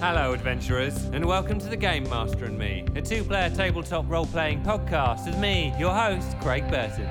Hello, adventurers, and welcome to the Game Master and Me, a two player tabletop role playing podcast with me, your host, Craig Burton.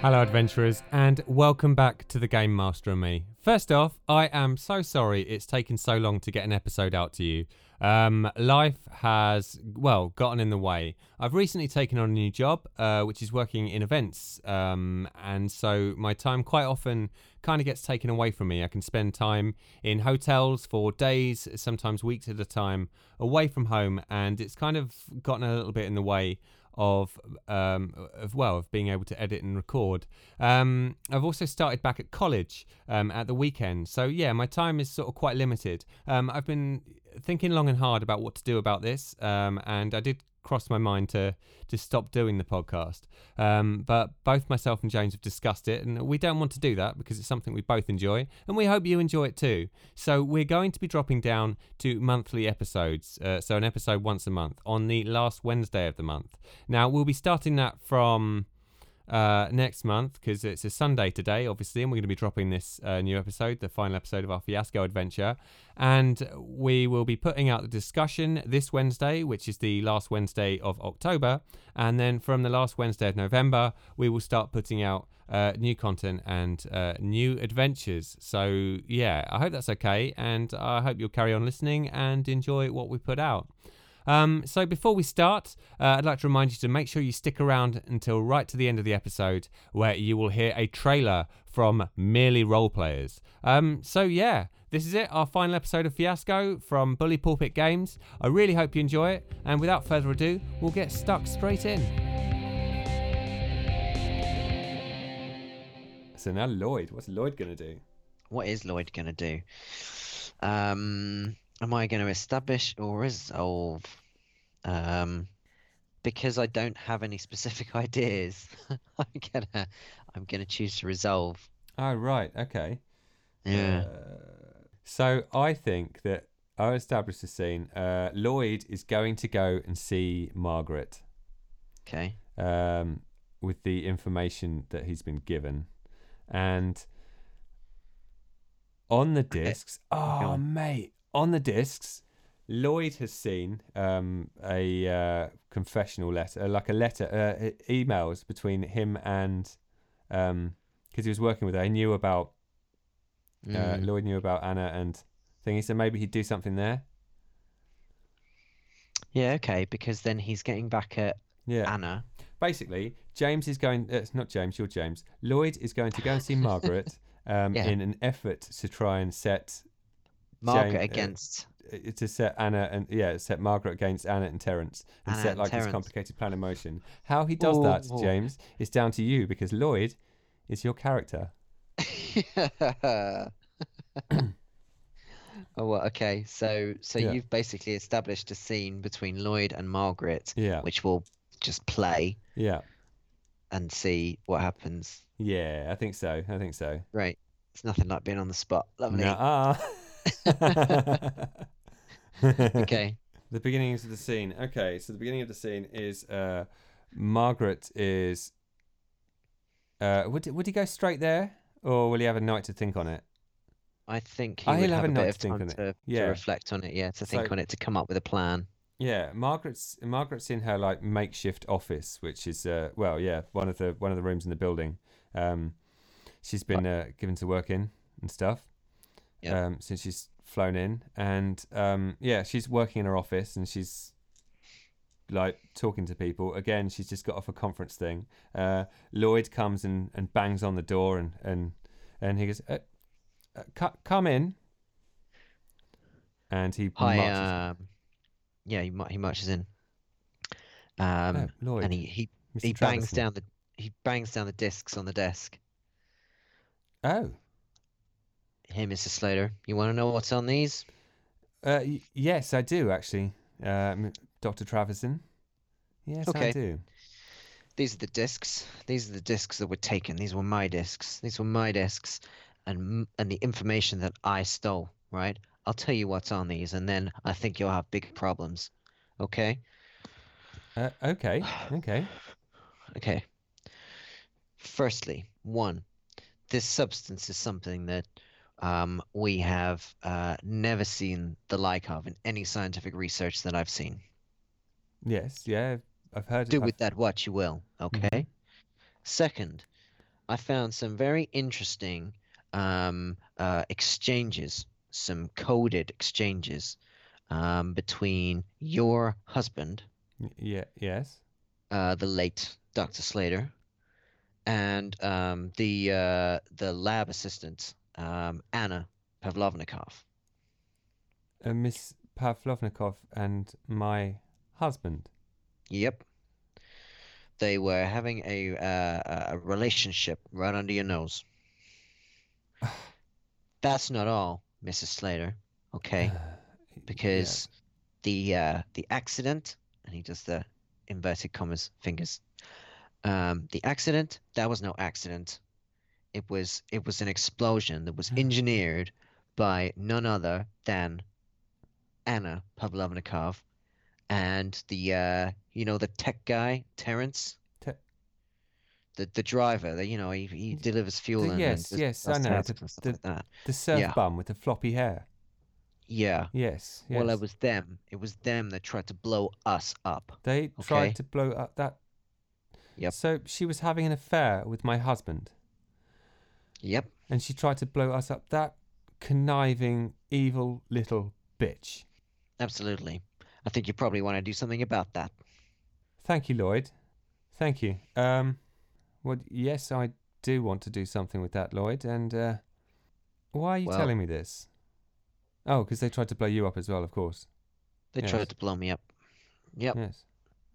Hello, adventurers, and welcome back to the Game Master and Me. First off, I am so sorry it's taken so long to get an episode out to you. Um, life has, well, gotten in the way. I've recently taken on a new job, uh, which is working in events. Um, and so my time quite often kind of gets taken away from me. I can spend time in hotels for days, sometimes weeks at a time, away from home. And it's kind of gotten a little bit in the way of um, of well of being able to edit and record. Um, I've also started back at college um, at the weekend, so yeah, my time is sort of quite limited. Um, I've been thinking long and hard about what to do about this, um, and I did cross my mind to to stop doing the podcast. Um, but both myself and James have discussed it, and we don't want to do that because it's something we both enjoy, and we hope you enjoy it too. So we're going to be dropping down to monthly episodes, uh, so an episode once a month on the last Wednesday of the month. Now we'll be starting that from uh, next month because it's a Sunday today, obviously, and we're going to be dropping this uh, new episode, the final episode of our Fiasco adventure. And we will be putting out the discussion this Wednesday, which is the last Wednesday of October. And then from the last Wednesday of November, we will start putting out uh, new content and uh, new adventures. So, yeah, I hope that's okay. And I hope you'll carry on listening and enjoy what we put out. Um, so before we start, uh, I'd like to remind you to make sure you stick around until right to the end of the episode, where you will hear a trailer from Merely Role Players. Um, so yeah, this is it, our final episode of Fiasco from Bully Pulpit Games. I really hope you enjoy it, and without further ado, we'll get stuck straight in. So now Lloyd, what's Lloyd gonna do? What is Lloyd gonna do? Um, am I going to establish or resolve? Um, because I don't have any specific ideas, I'm gonna I'm gonna choose to resolve. Oh right, okay. Yeah. Uh, so I think that I'll establish the scene. Uh, Lloyd is going to go and see Margaret. Okay. Um, with the information that he's been given, and on the discs. Oh, mate, on the discs, Lloyd has seen um, a uh, confessional letter, like a letter, uh, emails between him and because um, he was working with her. He knew about uh, mm. Lloyd knew about Anna and thing. He said maybe he'd do something there. Yeah, okay, because then he's getting back at yeah. Anna. Basically, James is going. Uh, it's not James. You're James. Lloyd is going to go and see Margaret um, yeah. in an effort to try and set Margaret Jane, uh, against. Uh, to set Anna and yeah, set Margaret against Anna and Terence and Anna set and like Terence. this complicated plan in motion. How he does ooh, that, ooh. James, is down to you because Lloyd is your character. oh well, okay. So so yeah. you've basically established a scene between Lloyd and Margaret, yeah. which will just play. Yeah. And see what happens. Yeah, I think so. I think so. Right. It's nothing like being on the spot. Lovely. Nuh-uh. okay. The beginnings of the scene. Okay, so the beginning of the scene is uh, Margaret is. Uh, would would he go straight there, or will he have a night to think on it? I think he oh, would have, have a, a bit of time to, yeah. to reflect on it. Yeah, to think so, on it, to come up with a plan. Yeah, Margaret's Margaret's in her like makeshift office, which is uh, well, yeah, one of the one of the rooms in the building. Um, she's been uh, given to work in and stuff yeah. um, since she's flown in, and um, yeah, she's working in her office and she's like talking to people. Again, she's just got off a conference thing. Uh, Lloyd comes and, and bangs on the door and and and he goes, uh, uh, "Come in." And he Hi, um, yeah, he he marches in. Um, oh, Lloyd. and he he, he bangs down the he bangs down the discs on the desk. Oh. Hey, Mr. Slater, you want to know what's on these? Uh, y- yes, I do actually, um, Doctor Traverson. Yes, okay. I do. These are the discs. These are the discs that were taken. These were my discs. These were my discs, and and the information that I stole. Right. I'll tell you what's on these, and then I think you'll have big problems. Okay. Uh, okay. Okay. okay. Firstly, one, this substance is something that um, we have uh, never seen the like of in any scientific research that I've seen. Yes, yeah, I've heard. Do I've- with that what you will, okay? Second, I found some very interesting um, uh, exchanges, some coded exchanges um, between your husband, Yeah, yes. uh, the late Dr. Slater, and um, the uh, the lab assistant, um, Anna Pavlovnikov. Uh, Miss Pavlovnikov and my husband. Yep. They were having a uh, a- relationship right under your nose. That's not all, Mrs. Slater. Okay, because the uh, the accident, and he does the inverted commas fingers. Um, the accident that was no accident. It was it was an explosion that was engineered by none other than Anna Pavlovnikov and the uh, you know the tech guy Terence. Te- the the driver, the, you know, he, he delivers fuel the- and, yes, and yes, I know, the- the- like that. The surf Yeah. bum with the floppy hair. Yeah. Yes, yes. Well, it was them. It was them that tried to blow us up. They Okay. tried to blow up that. Yep. So she was having an affair with my husband, Yep. and she tried to blow us up. That conniving, evil little bitch. Absolutely. I think you probably want to do something about that. Thank you, Lloyd. Thank you. Um, well, yes, I do want to do something with that, Lloyd. And uh, why are you Well- telling me this? Oh, because they tried to blow you up as well, of course. They Yes. tried to blow me up. Yep. Yes,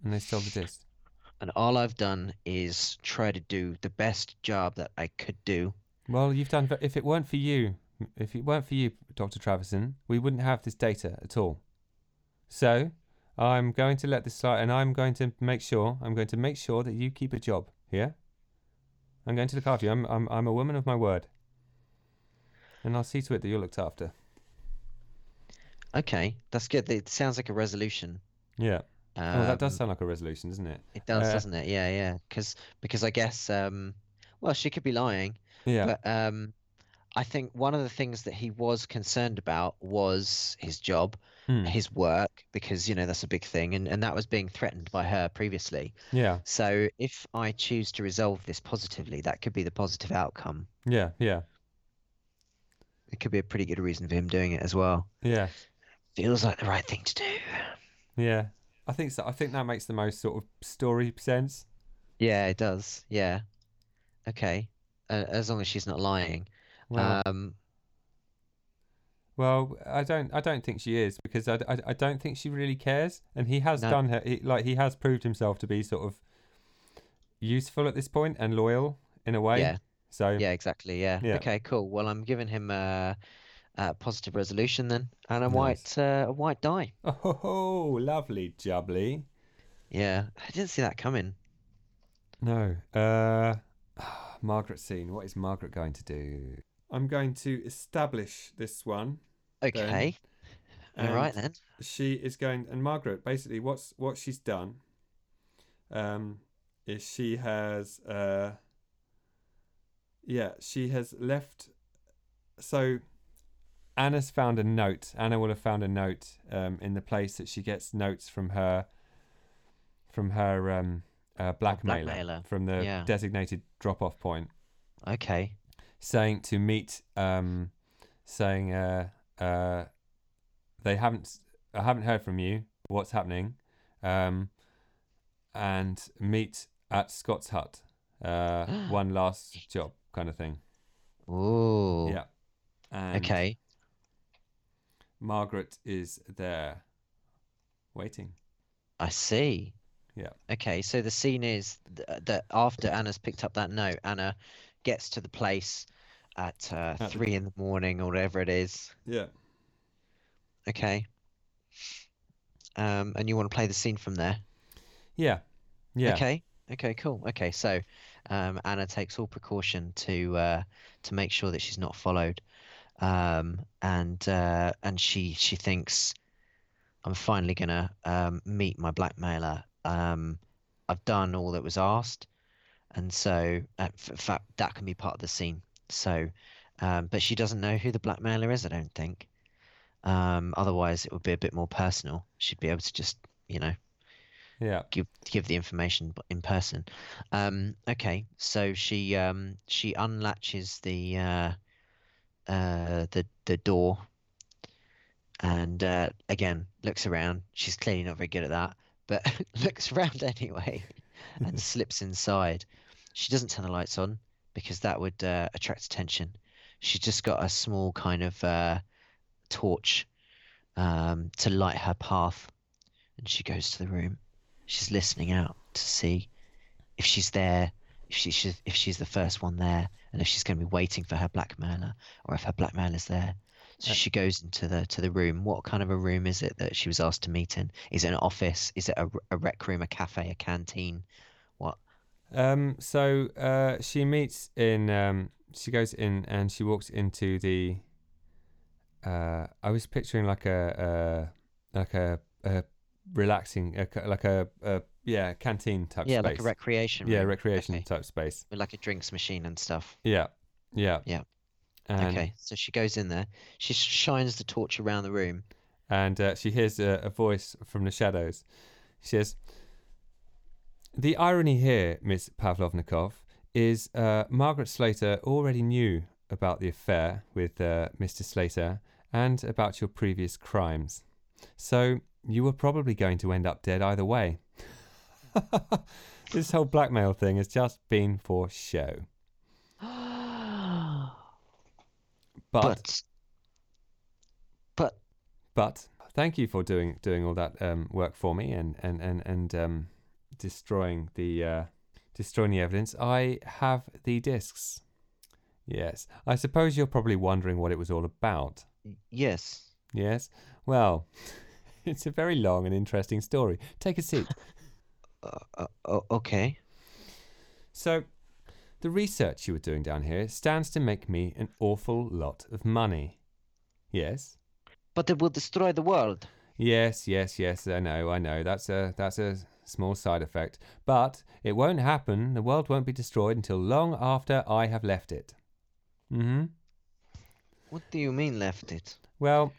and they stole the disc. And all I've done is try to do the best job that I could do. Well, you've done. If it weren't for you, if it weren't for you, Doctor Traverson, we wouldn't have this data at all. So, I'm going to let this slide, and I'm going to make sure. I'm going to make sure that you keep a job here. I'm going to look after you. I'm. I'm. I'm a woman of my word. And I'll see to it that you're looked after. Okay, that's good. It sounds like a resolution. Yeah. oh, that does Um, sound like a resolution, doesn't it? It does, uh, doesn't it? Yeah, yeah. Because because I guess um, well, she could be lying. Yeah. But um, I think one of the things that he was concerned about was his job, Hmm. his work, because you know that's a big thing, and, and that was being threatened by her previously. Yeah. So if I choose to resolve this positively, that could be the positive outcome. Yeah. Yeah. It could be a pretty good reason for him doing it as well. Yeah. Feels like the right thing to do. Yeah. I think so. I think that makes the most sort of story sense. Yeah, it does. Yeah. Okay. Uh, as long as she's not lying. Well, Um, Well, I don't. I don't think she is because I, I, I don't think she really cares, and he has No. done her. He, like he has proved himself to be sort of useful at this point and loyal in a way. yeah. So Yeah, exactly. Yeah. Yeah. Okay, cool. Well, I'm giving him a, a positive resolution then, and a Nice. white uh, a white die. oh, lovely jubbly. Yeah, I didn't see that coming. No. Uh, Margaret scene. What is Margaret going to do? I'm going to establish this one. Okay. All right then. she is going and Margaret basically what's what she's done um is she has uh yeah she has left so Anna's found a note Anna will have found a note um in the place that she gets notes from her from her um uh, blackmailer, blackmailer, from the yeah. designated drop off point Okay. saying to meet um saying uh uh they haven't I haven't heard from you what's happening um and meet at Scott's hut uh one last job kind of thing Ooh. yeah and Okay. Margaret is there waiting I see. Yeah. Okay, so the scene is th- that after Anna's picked up that note, Anna gets to the place at uh, At- three in the morning or whatever it is. yeah Okay. Um, and you want to play the scene from there? yeah yeah Okay. Okay. Cool. Okay. So, um, Anna takes all precaution to uh, to make sure that she's not followed, um, and uh, and she she thinks, I'm finally gonna um, meet my blackmailer. Um, I've done all that was asked, and so uh, f- in fact that can be part of the scene. So, Um, but she doesn't know who the blackmailer is, I don't think. Um, otherwise, it would be a bit more personal. She'd be able to just, you know, Yeah. give give the information in person. Um, okay, so she um, she unlatches the uh, uh, the the door, and uh, again looks around. She's clearly not very good at that, but looks around anyway, and slips inside. She doesn't turn the lights on because that would uh, attract attention. She's just got a small kind of uh, torch um, to light her path, and she goes to the room. She's listening out to see if she's there, if she she's, if she's the first one there, and if she's going to be waiting for her blackmailer, or if her blackmailer's there. So she goes into the to the room. What kind of a room is it that she was asked to meet in? Is it an office? Is it a, a rec room, a cafe, a canteen? What? Um, so uh, she meets in. Um, she goes in and she walks into the. Uh, I was picturing like a, like a, a relaxing, a, like a, a yeah canteen type space. Yeah, space. like a recreation yeah, room. recreation Okay. type space. With like a drinks machine and stuff. Yeah, yeah, Yeah. And, okay, so she goes in there. She shines the torch around the room. and uh, she hears a, a voice from the shadows. She says, "The irony here, Miss Pavlovnikov, is uh, Margaret Slater already knew about the affair with uh, Mr. Slater and about your previous crimes, so you were probably going to end up dead either way. this whole blackmail thing has just been for show, but." but but but thank you for doing doing all that um, work for me and and and and um, destroying the uh, destroying the evidence. I have the discs. Yes, I suppose you're probably wondering what it was all about. yes. Yes, well, it's a very long and interesting story. Take a seat. Uh, uh, okay. So, the research you were doing down here stands to make me an awful lot of money. Yes. But it will destroy the world. Yes, yes, yes. I know, I know. That's a that's a small side effect, but it won't happen. The world won't be destroyed until long after I have left it. Mm-hmm. What do you mean left it? Well,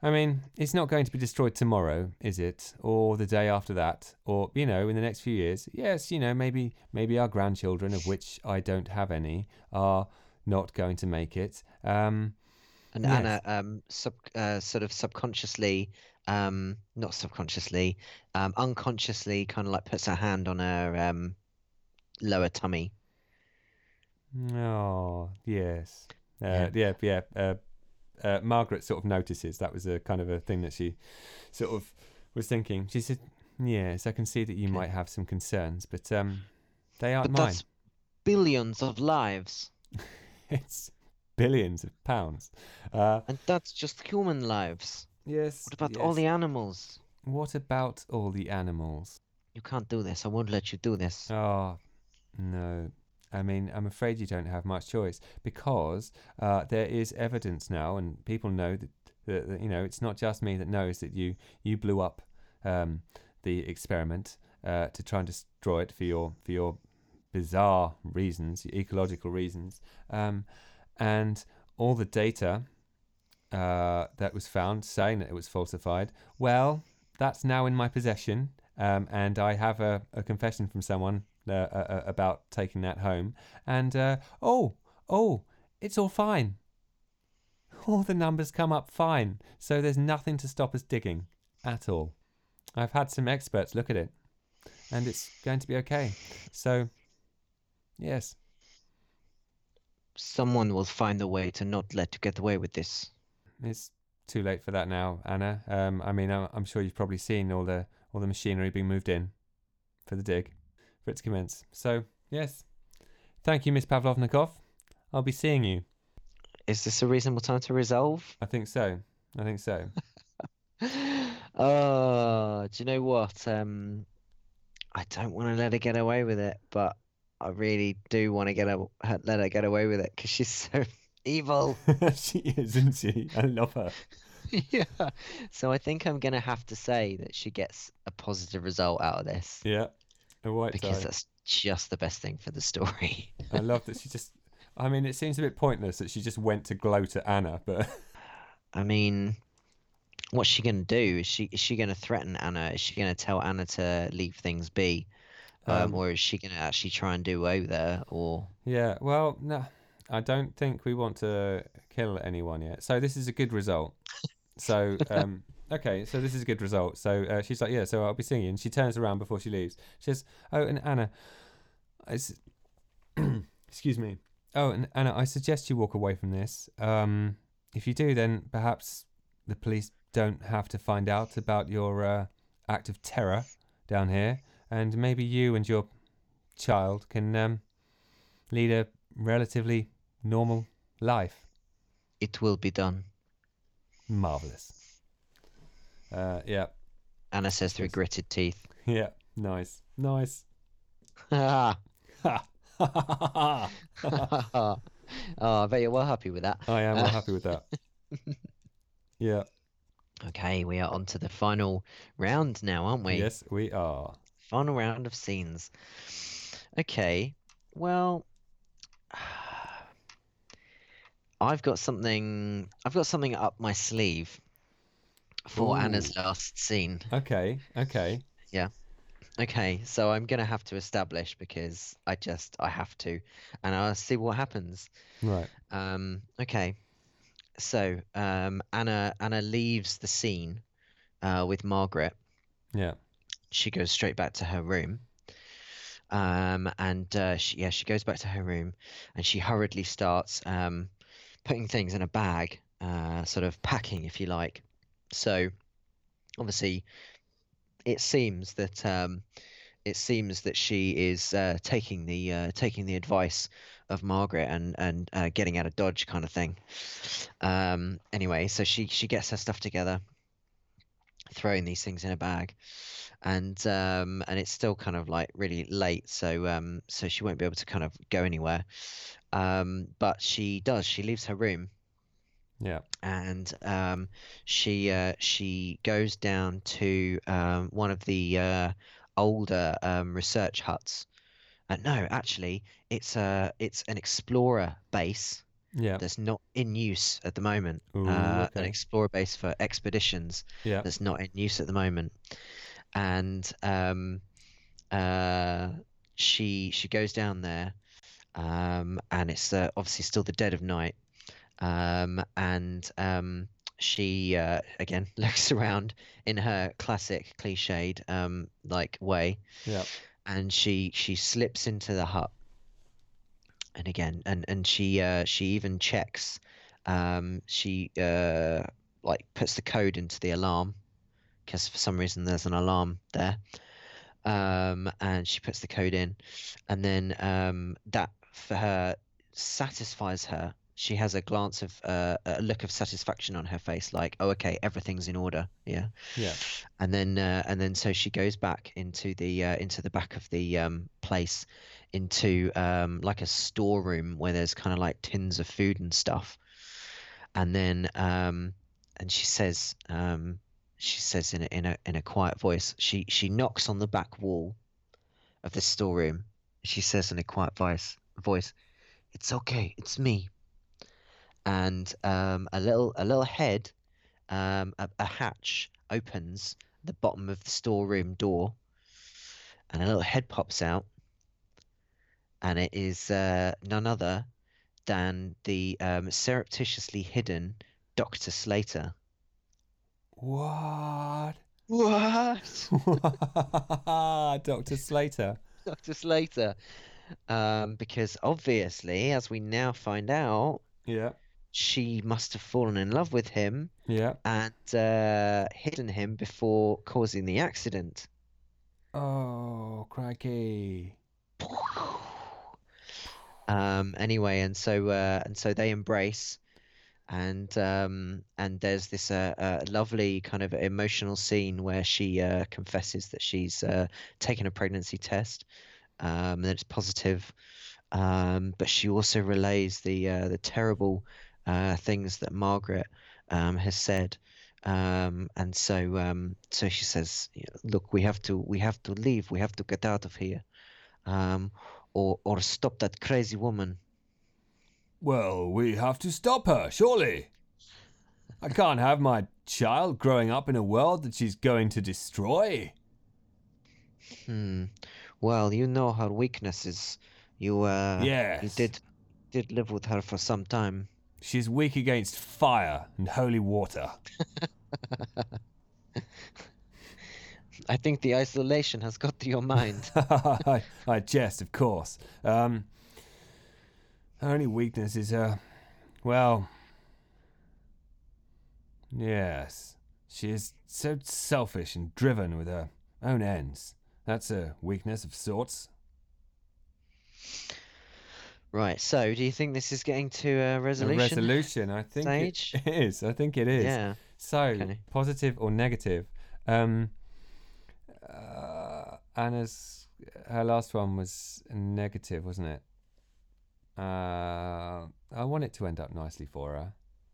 I mean, it's not going to be destroyed tomorrow, is it? Or the day after that, or you know, in the next few years. Yes, you know, maybe maybe our grandchildren, of which I don't have any, are not going to make it. Um, And Yes. Anna, um, sub, uh, sort of subconsciously, um, not subconsciously, um, unconsciously, kind of like puts her hand on her um, lower tummy. Oh, yes. Uh, Yeah. yeah, yeah. Uh, uh, Margaret sort of notices that was a kind of a thing that she sort of was thinking. She said, "Yes, I can see that you might have some concerns, but um, they aren't But mine. that's billions of lives, it's billions of pounds." Uh, and that's just human lives. yes. What about all the animals? What about all the animals? You can't do this. I won't let you do this. Oh, no. I mean, I'm afraid you don't have much choice because uh, there is evidence now, and people know that, that, that, you know it's not just me that knows that you you blew up um, the experiment uh, to try and destroy it for your for your bizarre reasons, your ecological reasons, um, and all the data uh, that was found saying that it was falsified. Well, that's now in my possession, um, and I have a, a confession from someone uh, uh, uh, about taking that home. And uh, oh, oh, it's all fine. All the numbers come up fine, so there's nothing to stop us digging at all. I've had some experts look at it, and it's going to be okay. So, yes, Someone will find a way to not let you get away with this. it's too late for that now, Anna. Um, I mean, I'm, I'm sure you've probably seen all the all the machinery being moved in for the dig, for it to commence. So, yes, thank you, Miss Pavlovnikov. I'll be seeing you. Is this a reasonable time to resolve? I think so. I think so. Oh, do you know what? Um, I don't want to let her get away with it, but I really do want to get her, her- let her get away with it because she's so evil. she is, isn't she? I love her. Yeah. So I think I'm gonna have to say that she gets a positive result out of this Yeah, a white because tie. that's just the best thing for the story. I love that she just. I mean, it seems a bit pointless that she just went to gloat at Anna, but I mean, what's she gonna do? Is she is she gonna threaten Anna? Is she gonna tell Anna to leave things be, um, Um, or is she gonna actually try and do away with her? Or yeah. Well, no, I don't think we want to kill anyone yet. So this is a good result. So um, okay, so this is a good result. So uh, she's like, yeah. So I'll be singing. And she turns around before she leaves. She says, "Oh, and Anna, I s- excuse me. Oh, and Anna, I suggest you walk away from this. Um, if you do, then perhaps the police don't have to find out about your uh, act of terror down here, and maybe you and your child can um, lead a relatively normal life. it will be done. Marvelous. Uh, yeah, Anna says through gritted teeth. yeah, nice, nice. I oh, I bet you're well happy with that. I am well happy with that. Yeah. Okay, we are on to the final round now, aren't we? Yes, we are. Final round of scenes. Okay, well, I've got something. I've got something up my sleeve for Anna's last scene. Okay. Okay. Yeah. Okay, so I'm gonna have to establish because I just I have to, and I'll see what happens. Right. Um, okay, so um, Anna Anna leaves the scene uh, with Margaret. Yeah. She goes straight back to her room. Um, and uh, she, yeah, she goes back to her room, and she hurriedly starts um, putting things in a bag, uh, sort of packing, if you like. So, obviously, it seems that um, it seems that she is uh, taking the uh, taking the advice of Margaret and and uh, getting out of Dodge kind of thing. Um, anyway, so she she gets her stuff together, throwing these things in a bag, and um, and it's still kind of like really late, so um, so she won't be able to kind of go anywhere. Um, but she does. She leaves her room Yeah. and um, she uh, she goes down to um, one of the uh, older um, research huts. Uh, no, actually, it's a it's an explorer base Yeah. that's not in use at the moment. Ooh, uh, An explorer base for expeditions Yeah. that's not in use at the moment, and um, uh, she she goes down there, um, and it's uh, obviously still the dead of night, um, and um, she uh, again looks around in her classic cliched um, like way, Yeah. and she she slips into the hut, and again, and and she uh, she even checks, um, she uh, like puts the code into the alarm, because for some reason there's an alarm there, um, and she puts the code in, and then um, that for her satisfies her. She has a glance of uh, a look of satisfaction on her face, like, "Oh, okay, everything's in order." Yeah Yeah. and then uh, and then so she goes back into the uh, into the back of the um, place into um, like a storeroom where there's kind of like tins of food and stuff and then um, and she says um, she says in a, in a in a quiet voice she she knocks on the back wall of the storeroom she says in a quiet voice voice it's okay it's me and um, a little a little head um, a, a hatch opens the bottom of the storeroom door, and a little head pops out, and it is uh, none other than the um, surreptitiously hidden Doctor Slater. What? What? Dr. Slater. Doctor Slater. Um, because obviously, as we now find out, Yeah. She must have fallen in love with him Yeah. and uh, hidden him before causing the accident. Oh, crikey. Um, anyway, and so uh, and so they embrace, and um, and there's this uh, uh, lovely kind of emotional scene where she uh, confesses that she's uh, taken a pregnancy test, um, that it's positive, um, but she also relays the uh, the terrible uh, things that Margaret um, has said. Um, and so, um, so she says, "Look, we have to, we have to leave. We have to get out of here." um, or or stop that crazy woman. Well, we have to stop her, surely. I can't have my child growing up in a world that she's going to destroy. Hmm. Well, you know her weaknesses. You uh you did did live with her for some time. She's weak against fire and holy water. I think the isolation has got to your mind. I, I jest, of course. Um, her only weakness is her. Well. Yes. She is so selfish and driven with her own ends. That's a weakness of sorts. Right, so do you think this is getting to a A resolution? resolution, I think stage? it is. I think it is. Yeah. So, Okay. positive or negative? Um, uh, Anna's her last one was negative, wasn't it? Uh, I want it to end up nicely for her.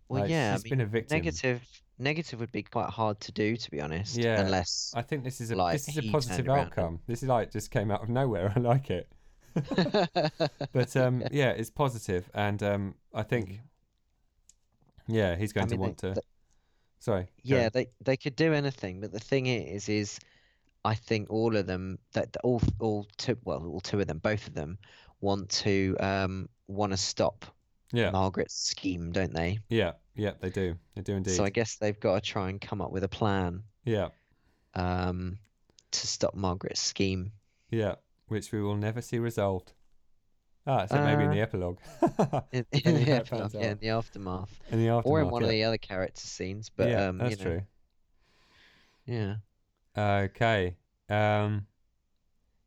Well, Like, yeah, I she's been a victim. negative negative would be quite hard to do, to be honest. Yeah, Unless I think this is a Like, this is a positive outcome. This is like just came out of nowhere. I like it. But um, yeah, it's positive, and um, I think yeah, he's going I mean, to want they- to. they- Sorry. yeah, they they could do anything, but the thing is, is I think all of them that that all all two well all two of them both of them want to um want to stop Yeah. Margaret's scheme, don't they? Yeah. Yeah. They do. They do indeed. So I guess they've got to try and come up with a plan Yeah. um to stop Margaret's scheme. Yeah, which we will never see resolved. Ah, so maybe in Uh, the epilogue. In, in the epilogue, yeah, in the aftermath, in the aftermath. or in one yeah. of the other character scenes. But yeah, um, that's you know, true. yeah. Okay. Um,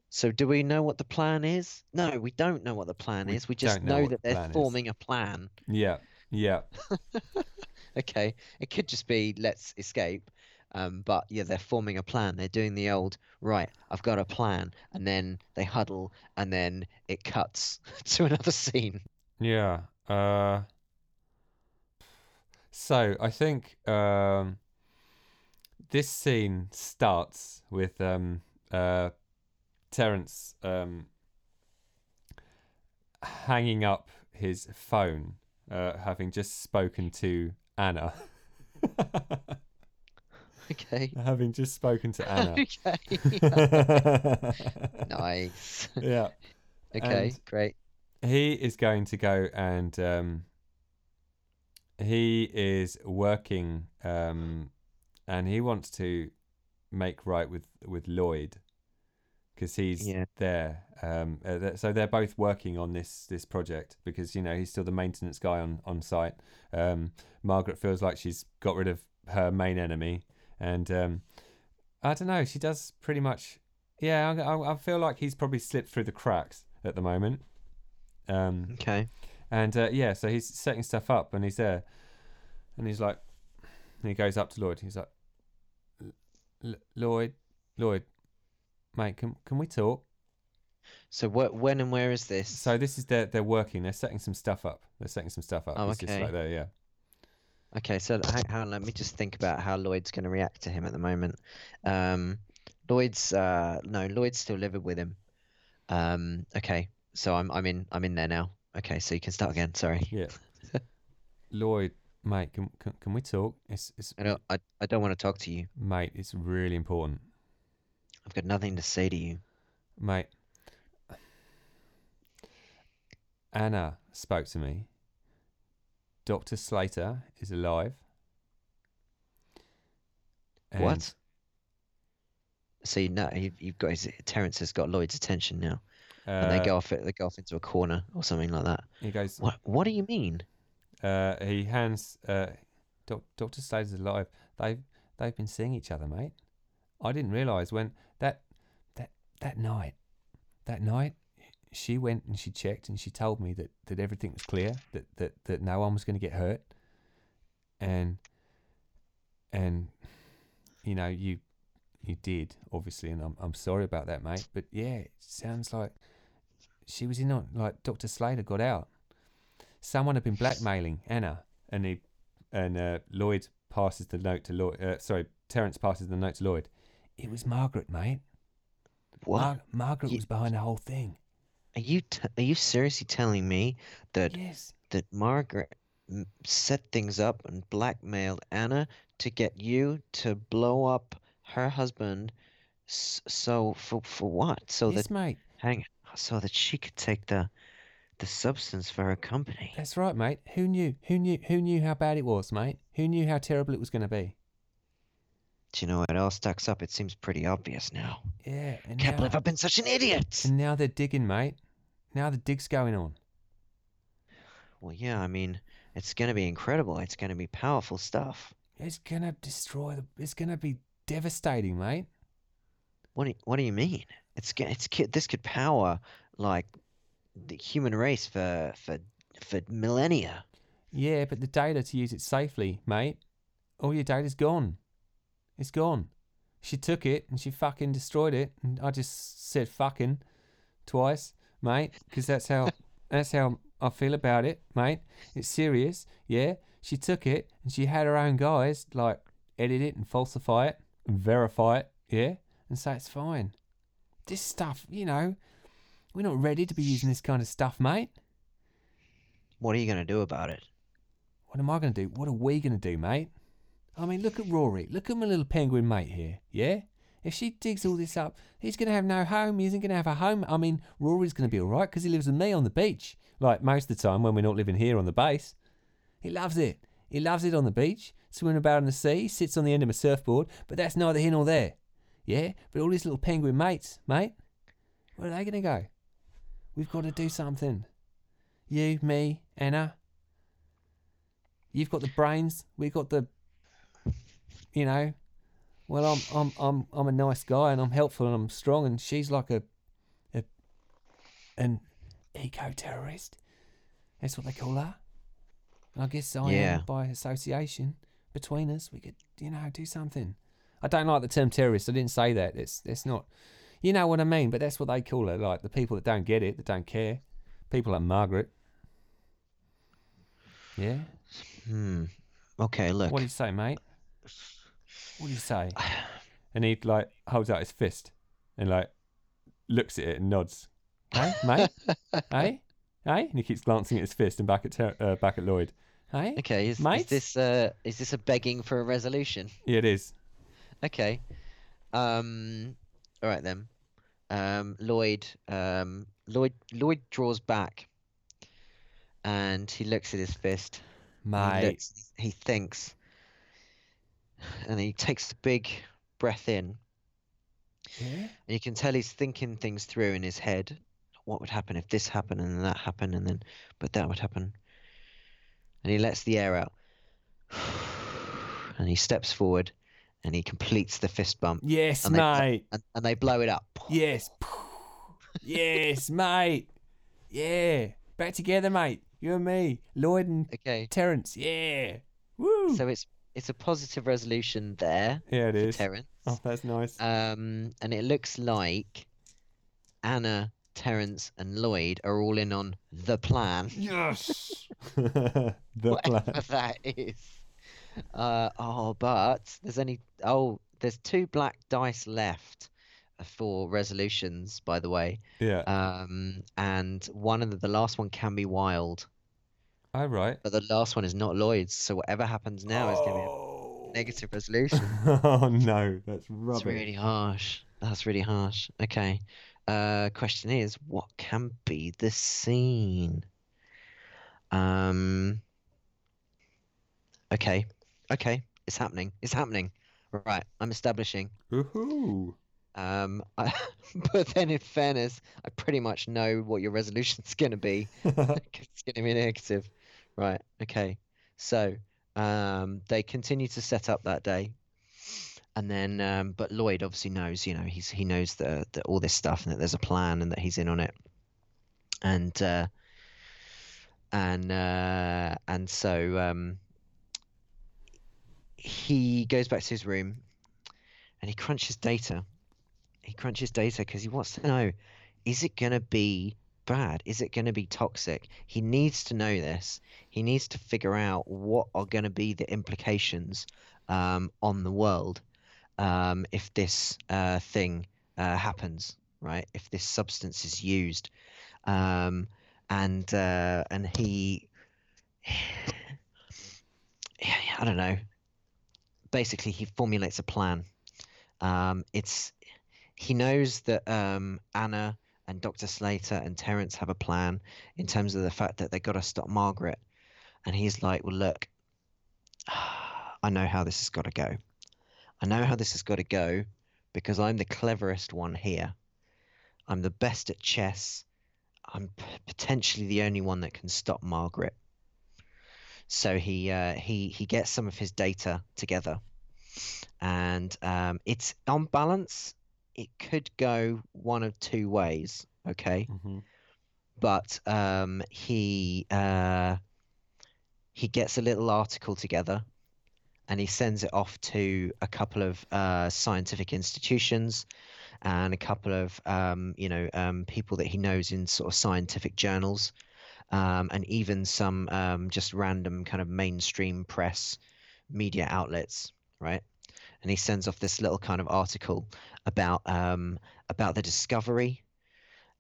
So do we know what the plan is? No, we don't know what the plan is. We just know know that the they're plan is. forming a plan. yeah, yeah, Okay, it could just be let's escape. Um, but yeah, they're forming a plan. They're doing the old right. I've got a plan, and then they huddle, and then it cuts to another scene. yeah. Uh, so I think um, this scene starts with um, uh, Terence um, hanging up his phone, uh, having just spoken to Anna. Okay. having just spoken to Anna. okay. nice. yeah. Okay, And- great. he is going to go and um, he is working um, and he wants to make right with with Lloyd because he's Yeah. there. Um, uh, so they're both working on this this project because you know he's still the maintenance guy on on site. Um, Margaret feels like she's got rid of her main enemy, and um, I don't know. She does pretty much. Yeah, I, I, feel like he's probably slipped through the cracks at the moment. Um, Okay. and uh, yeah, so he's setting stuff up, and he's there, and he's like, and he goes up to Lloyd. He's like, "L- L- Lloyd, Lloyd, mate, can can we talk? So what, when and where is this? So this is their they're working. They're setting some stuff up. They're setting some stuff up. Oh, just okay. like there, yeah. Okay, so hang, hang on, let me just think about how Lloyd's going to react to him at the moment. Um, Lloyd's uh, no, Lloyd's still living with him. Um, okay, so I'm I'm in I'm in there now. Okay, so you can start again. Sorry, Yeah. Lloyd, mate, can, can can we talk? It's it's I don't I, I don't want to talk to you. mate, it's really important, I've got nothing to say to you. mate. Anna spoke to me. Doctor Slater is alive. What? So See, now you've, you've got his Terence has got Lloyd's attention now, and they uh, go off. They go off into a corner or something like that. He goes. What What do you mean? Uh, he hands. Uh, Doc, Doctor Slater's alive. They've they've been seeing each other, mate. I didn't realise when that that that night, that night, she went and she checked and she told me that, that everything was clear, that, that, that no one was going to get hurt, and and you know you you did obviously, and I'm I'm sorry about that, mate. But yeah, it sounds like she was in on like Doctor Slater got out. Someone had been blackmailing Anna, and he and uh, Lloyd passes the note to Lloyd. Uh, sorry, Terence passes the note to Lloyd. It was Margaret, mate. What Mar- Margaret You- was behind the whole thing. Are you t- Are you seriously telling me that Yes. that Margaret mm, set things up and blackmailed Anna to get you to blow up her husband. So for for what? So yes, that mate. hang so that she could take the the substance for her company. That's right, mate. Who knew? Who knew? Who knew how bad it was, mate? Who knew how terrible it was going to be? Do you know what all stacks up? It seems pretty obvious now. Yeah. And Can't now, believe I've been such an idiot. and now they're digging, mate. Now the dig's going on. Well, yeah, I mean, it's going to be incredible. It's going to be powerful stuff. It's gonna destroy the. It's gonna be devastating, mate. What do you, what do you mean? It's it's this could power like the human race for for for millennia. Yeah, but the data to use it safely, mate. All your data's gone. It's gone. She took it and she fucking destroyed it. And I just said fucking twice, mate, because that's how that's how I feel about it, mate. It's serious. Yeah, she took it and she had her own guys like edit it and falsify it and verify it. Yeah, and say it's fine. This stuff, you know, we're not ready to be using this kind of stuff, mate. What are you going to do about it? What am I going to do? What are we going to do, mate? I mean, look at Rory. Look at my little penguin mate here. Yeah? If she digs all this up, he's going to have no home. He isn't going to have a home. I mean, Rory's going to be all right because he lives with me on the beach. Like most of the time when we're not living here on the base. He loves it. He loves it on the beach, swimming about in the sea, sits on the end of a surfboard, but that's neither here nor there. Yeah? But all his little penguin mates, mate, where are they going to go? We've got to do something. You, me, Anna, You've got the brains. We've got the, you know, well, I'm I'm I'm I'm a nice guy and I'm helpful and I'm strong and she's like a, a, an eco terrorist. That's what they call her. And I guess I Yeah. am by association. Between us, we could, you know, do something. I don't like the term terrorist. I didn't say that. It's it's not. You know what I mean? But that's what they call it. Like the people that don't get it, that don't care. People like Margaret. Yeah. Hmm. Okay, look. What do you say, mate? What do you say? And he like holds out his fist and like looks at it and nods. Hey, mate? hey, hey? And he keeps glancing at his fist and back at Ter- uh, back at Lloyd. Hey, Okay, is, is Mate? this uh is this a begging for a resolution? yeah, it is. Okay. Um. All right then. Um. Lloyd. Um. Lloyd. Lloyd draws back, and he looks at his fist. He looks. He thinks, and he takes a big breath in, yeah, and you can tell he's thinking things through in his head. What would happen if this happened and that happened and then, but that would happen. And he lets the air out, and he steps forward, and he completes the fist bump. yes, And they- mate, and, and they blow it up. yes, yes, mate, yeah. Back together, mate. You and me, Lloyd and Okay, Terence. Yeah, woo. so it's it's a positive resolution there yeah, it for is. Terence. Oh, that's nice. Um, and it looks like Anna, Terence, and Lloyd are all in on the plan, Yes. the plan. that is. Uh, oh, but there's only oh, there's two black dice left for resolutions, by the way. Yeah. Um, and one of the, the last one can be wild, oh right. but the last one is not Lloyd's. So whatever happens now is going to be Oh. a negative resolution. oh no, that's rubbish. That's really harsh. That's really harsh. Okay. Uh, question is, what can be the scene? Um. Okay. Okay. It's happening. It's happening. Right. I'm establishing. Woohoo. Um. I, but then, in fairness, I pretty much know what your resolution's going to be. it's going to be negative. Right. Okay. So, um, they continue to set up that day, and then, um, but Lloyd obviously knows. You know, he's he knows that that all this stuff and that there's a plan and that he's in on it, and uh, and uh, and so um, he goes back to his room, and he crunches data. He crunches data because he wants to know: is it going to be bad? Is it going to be toxic? He needs to know this. He needs to figure out what are going to be the implications um, on the world um, if this uh, thing uh, happens, right? If this substance is used, um, and uh, and he I don't know. Basically, he formulates a plan. Um, it's he knows that um, Anna and Dr. Slater and Terence have a plan in terms of the fact that they've got to stop Margaret, and he's like, "Well, look, I know how this has got to go. I know how this has got to go because I'm the cleverest one here. I'm the best at chess. I'm p- potentially the only one that can stop Margaret." So he uh, he he gets some of his data together, and um, it's on balance. It could go one of two ways. Okay, hmm but um, he uh, he gets a little article together, and he sends it off to a couple of uh, scientific institutions and a couple of um, you know um, people that he knows in sort of scientific journals, um, and even some um, just random kind of mainstream press media outlets, right? And he sends off this little kind of article about um, about the discovery.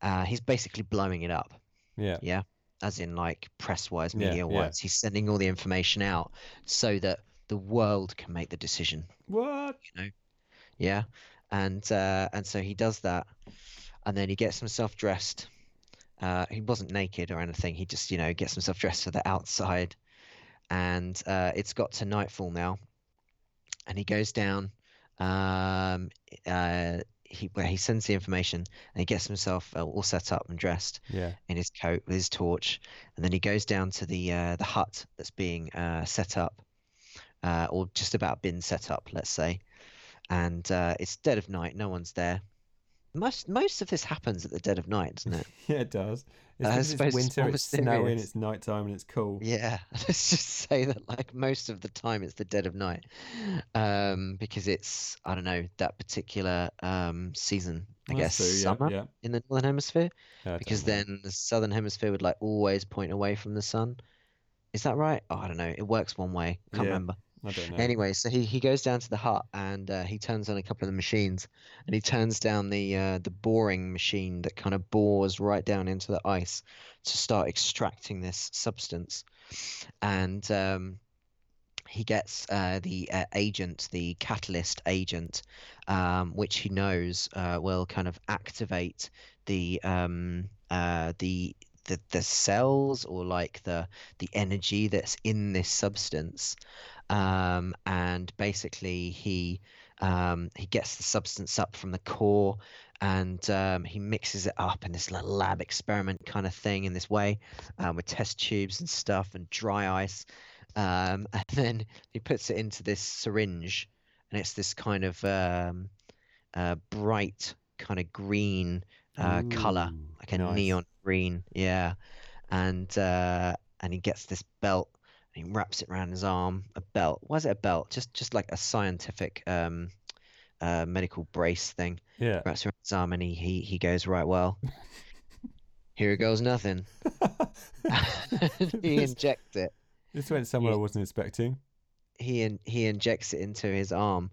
Uh, he's basically blowing it up. Yeah. yeah. As in like press wise Yeah, media yeah. wise he's sending all the information out so that the world can make the decision. What? yeah. And uh and so he does that and then he gets himself dressed. Uh he wasn't naked or anything. He just you know gets himself dressed for the outside. And uh it's got to nightfall now and he goes down um uh he where he sends the information and he gets himself uh, all set up and dressed Yeah. in his coat with his torch, and then he goes down to the uh, the hut that's being uh, set up, uh, or just about been set up, let's say, and uh, it's dead of night. No one's there. Most most of this happens at the dead of night, doesn't it? Yeah, it does. It's, suppose it's winter, it's snowing, it's nighttime, and it's cool. yeah, let's just say that like most of the time it's the dead of night, um, because it's I don't know that particular um, season. I That's guess true, yeah, summer Yeah. in the northern hemisphere. Yeah, because know. then the southern hemisphere would like always point away from the sun. Is that right? Oh, I don't know. It works one way. Can't remember. Know. Anyway, so he, he goes down to the hut and uh, he turns on a couple of the machines and he turns down the uh, the boring machine that kind of bores right down into the ice to start extracting this substance. And um, he gets uh, the uh, agent, the catalyst agent, um, which he knows uh, will kind of activate the um, uh, the the the cells or like the the energy that's in this substance um, and basically he um, he gets the substance up from the core and um, he mixes it up in this little lab experiment kind of thing in this way um, with test tubes and stuff and dry ice um, and then he puts it into this syringe and it's this kind of um, uh, bright kind of green uh, color like a nice. neon green yeah and uh, and he gets this belt he wraps it around his arm a belt why is it a belt just just like a scientific um uh medical brace thing Yeah. wraps around his arm and he he, he goes right well here goes nothing he injects it this went somewhere I wasn't expecting. he in, he injects it into his arm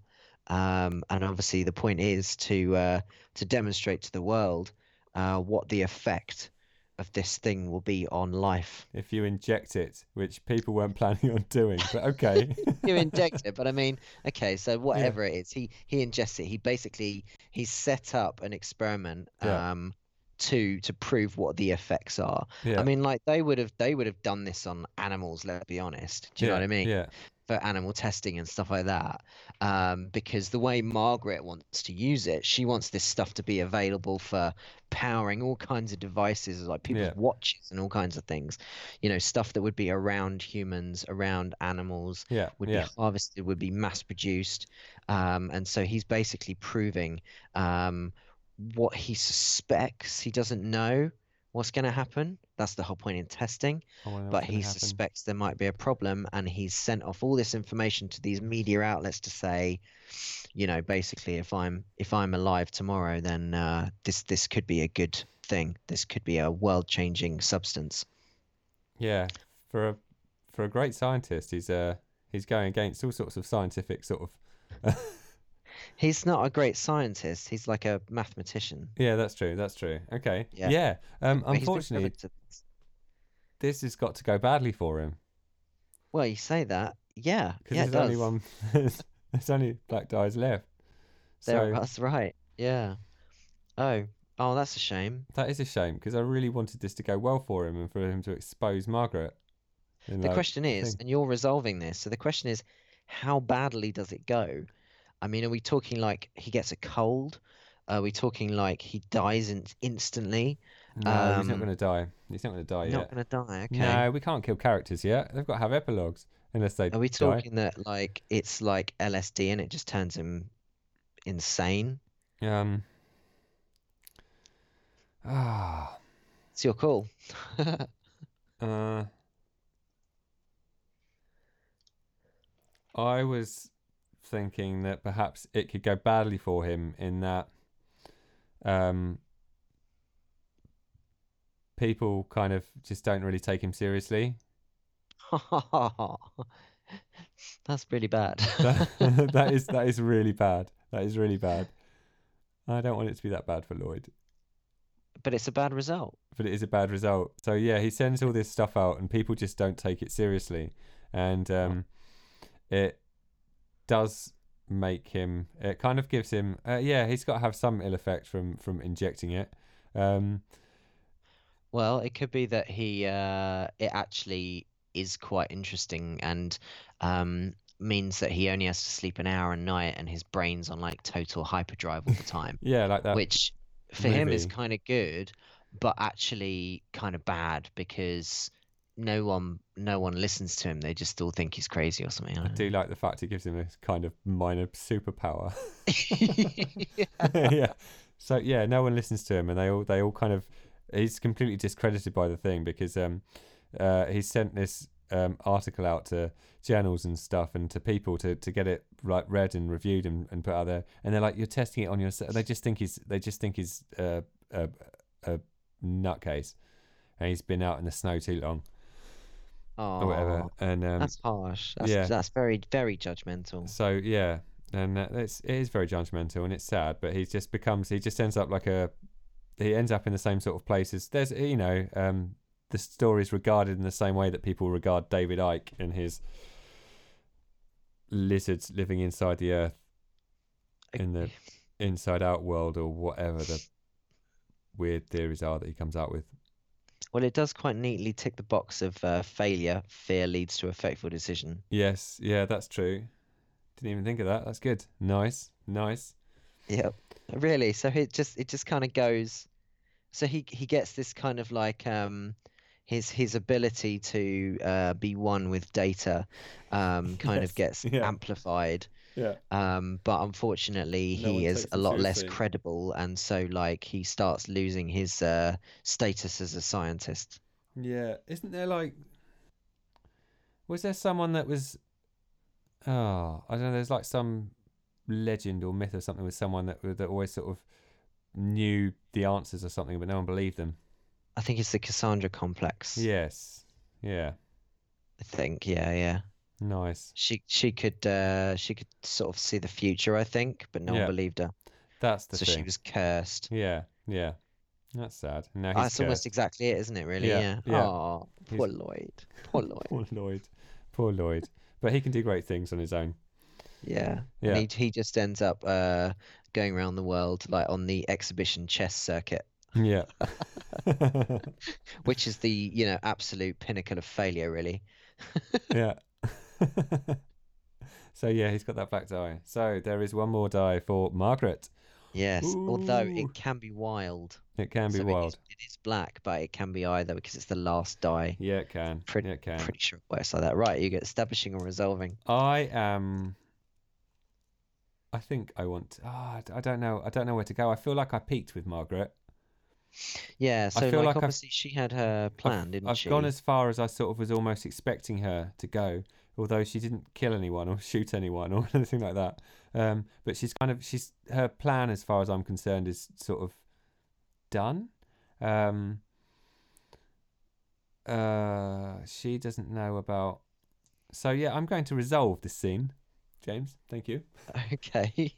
um and obviously the point is to uh to demonstrate to the world uh what the effect of this thing will be on life If you inject it, which people weren't planning on doing, but okay. you inject it, but I mean, okay, so whatever it is, he he ingests it. He basically he's set up an experiment Yeah. um to to prove what the effects are. yeah. I mean, like they would have they would have done this on animals. Let's be honest. Do you know what I mean? Yeah. For animal testing and stuff like that. Um, because the way Margaret wants to use it, she wants this stuff to be available for powering all kinds of devices, like people's Yeah. watches and all kinds of things. You know, stuff that would be around humans, around animals Yeah. would yeah. be harvested, would be mass produced. Um, and so he's basically proving um, what he suspects. He doesn't know what's going to happen. That's the whole point in testing. I But he happen. suspects there might be a problem. And he's sent off all this information to these media outlets to say, you know, basically, if I'm if I'm alive tomorrow, then uh, this this could be a good thing. This could be a world changing substance. Yeah. For a for a great scientist, he's uh he's going against all sorts of scientific sort of He's not a great scientist. He's like a mathematician. Yeah, that's true. That's true. Okay. Yeah. Yeah. Um But unfortunately to- this has got to go badly for him Well, you say that. Yeah. Because Yeah, there's only one. There's, only black dyes left. There, So that's right. Yeah. Oh. Oh, that's a shame. that is a shame because I really wanted this to go well for him and for him to expose Margaret. The like, question is, thing. and you're resolving this, so the question is, how badly does it go? I mean, are we talking like he gets a cold? Are we talking like he dies in instantly? No, he's not um, going to die. He's not going to die Not yet. Not gonna die. Okay. No, we can't kill characters yet. They've got to have epilogues unless they Are we die. talking that like it's like LSD and it just turns him insane? Um. Ah. It's your call. Uh. I was thinking that perhaps it could go badly for him in that um people kind of just don't really take him seriously. That's really bad. That, that is that is really bad. That is really bad. I don't want it to be that bad for Lloyd, But it's a bad result. but it is a bad result. So yeah, he sends all this stuff out, and people just don't take it seriously, and um, it does make him. It kind of gives him. Uh, yeah, he's got to have some ill effect from from injecting it. Um, Well, it could be that he uh it actually is quite interesting and um means that he only has to sleep an hour a night and his brain's on like total hyperdrive all the time, yeah, like that. which for him is kind of good, but actually kind of bad because no one no one listens to him. They just all think he's crazy or something. I I don't like the fact it gives him a kind of minor superpower. know. yeah. So yeah, no one listens to him, and they all they all kind of he's completely discredited by the thing because um uh he sent this um article out to journals and stuff and to people to to get it like read and reviewed and, and put out there, and they're like, you're testing it on yourself. They just think he's they just think he's uh, a a nutcase, and he's been out in the snow too long or whatever, and um that's harsh. That's yeah. that's very very judgmental. So yeah, and uh, it's it is very judgmental and it's sad. But he just becomes he just ends up like a he ends up in the same sort of places. There's you know um, the story is regarded in the same way that people regard David Icke and his lizards living inside the earth in the inside out world or whatever the weird theories are that he comes out with. Well, it does quite neatly tick the box of uh, failure. Fear leads to a fateful decision. Yes, yeah, that's true. Didn't even think of that. That's good. Nice, nice. Yep. Really. So it just it just kind of goes. So he he gets this kind of like um his his ability to uh, be one with data um kind Yes, of gets yeah. amplified. Yeah. Um, but unfortunately, No he is a lot less credible, and so like he starts losing his uh status as a scientist. Yeah, isn't there like was there someone that was oh, I don't know, there's like some legend or myth or something with someone that that always sort of knew the answers or something but no one believed them. I think it's the Cassandra complex. Yes. Yeah. I think. Yeah, yeah. Nice. She she could uh she could sort of see the future, I think, but no Yeah. one believed her. That's the So thing. she was cursed. Yeah, yeah. That's sad. Now he's That's almost exactly it, isn't it? Really? Yeah, Yeah. yeah. Oh, He's- poor Lloyd. Poor Lloyd. Poor Lloyd. Poor Lloyd. But he can do great things on his own. Yeah. Yeah. And he he just ends up uh going around the world like on the exhibition chess circuit, Yeah. which is the you know absolute pinnacle of failure, really. yeah. so yeah, he's got that black die. So there is one more die for Margaret. Yes. Although it can be wild. It can be So wild. It is black, but it can be either because it's the last die. Yeah, it can. Pretty- it can. Pretty sure it works like that. Right, you get establishing or resolving. I am. I think I want. ah, I don't know. I don't know where to go. I feel like I peaked with Margaret. Yeah, so feel like, like I've- obviously she had her plan, didn't I've she? gone as far as I sort of was almost expecting her to go, although she didn't kill anyone or shoot anyone or anything like that. Um, but she's kind of she's her plan, as far as I'm concerned, is sort of done. Um, uh, she doesn't know about. So yeah, I'm going to resolve this scene. James, thank you. Okay.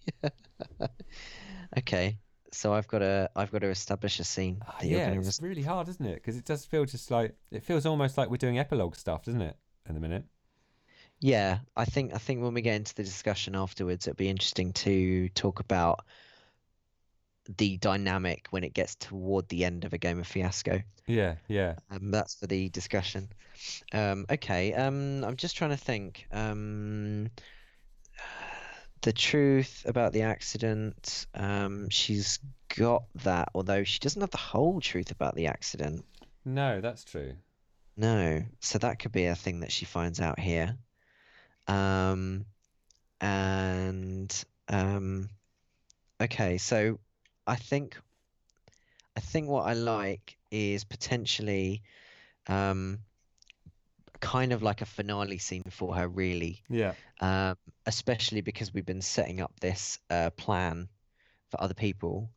Okay. So I've got to I've got to establish a scene Ah, yeah, it's really hard, isn't it? Because it does feel just like it feels almost like we're doing epilogue stuff, doesn't it? In a minute. Yeah, I think I think when we get into the discussion afterwards, it'll be interesting to talk about the dynamic when it gets toward the end of a game of Fiasco. Yeah, yeah. Um, that's for the discussion. Um, okay, um, I'm just trying to think. Um, the truth about the accident, um, she's got that, although she doesn't have the whole truth about the accident. No, that's true. No, so that could be a thing that she finds out here. Um, and um, okay, so I think I think what I like is potentially um, kind of like a finale scene for her, really. Yeah. Um, especially because we've been setting up this uh, plan for other people.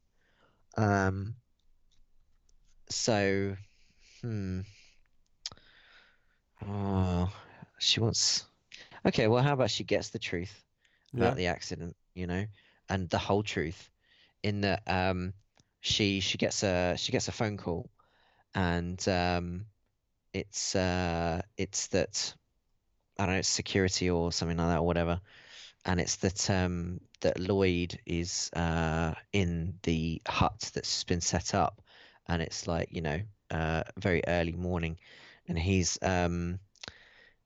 Um, so, hmm. Oh, she wants. Okay, well, how about she gets the truth about Yeah. the accident, you know, and the whole truth, in that um, she she gets a she gets a phone call, and um, it's uh, it's that I don't know, it's security or something like that or whatever, and it's that um, that Lloyd is uh, in the hut that's been set up, and it's like you know uh, very early morning, and he's um,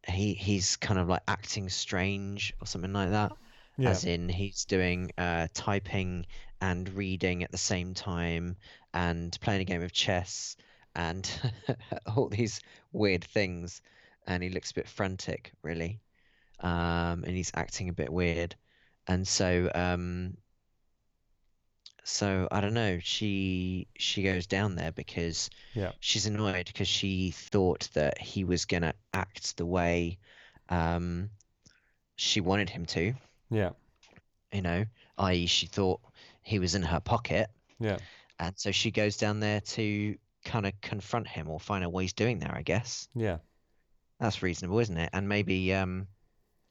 he he's kind of like acting strange or something like that. Yeah. as in he's doing uh, typing and reading at the same time and playing a game of chess and all these weird things. And he looks a bit frantic really. Um, and he's acting a bit weird. And so um, so I don't know she she goes down there because Yeah. she's annoyed because she thought that he was gonna act the way um, she wanted him to Yeah. you know, i.e., she thought he was in her pocket, Yeah. and so she goes down there to kind of confront him or find out what he's doing there. I guess Yeah. that's reasonable, isn't it? And maybe, um,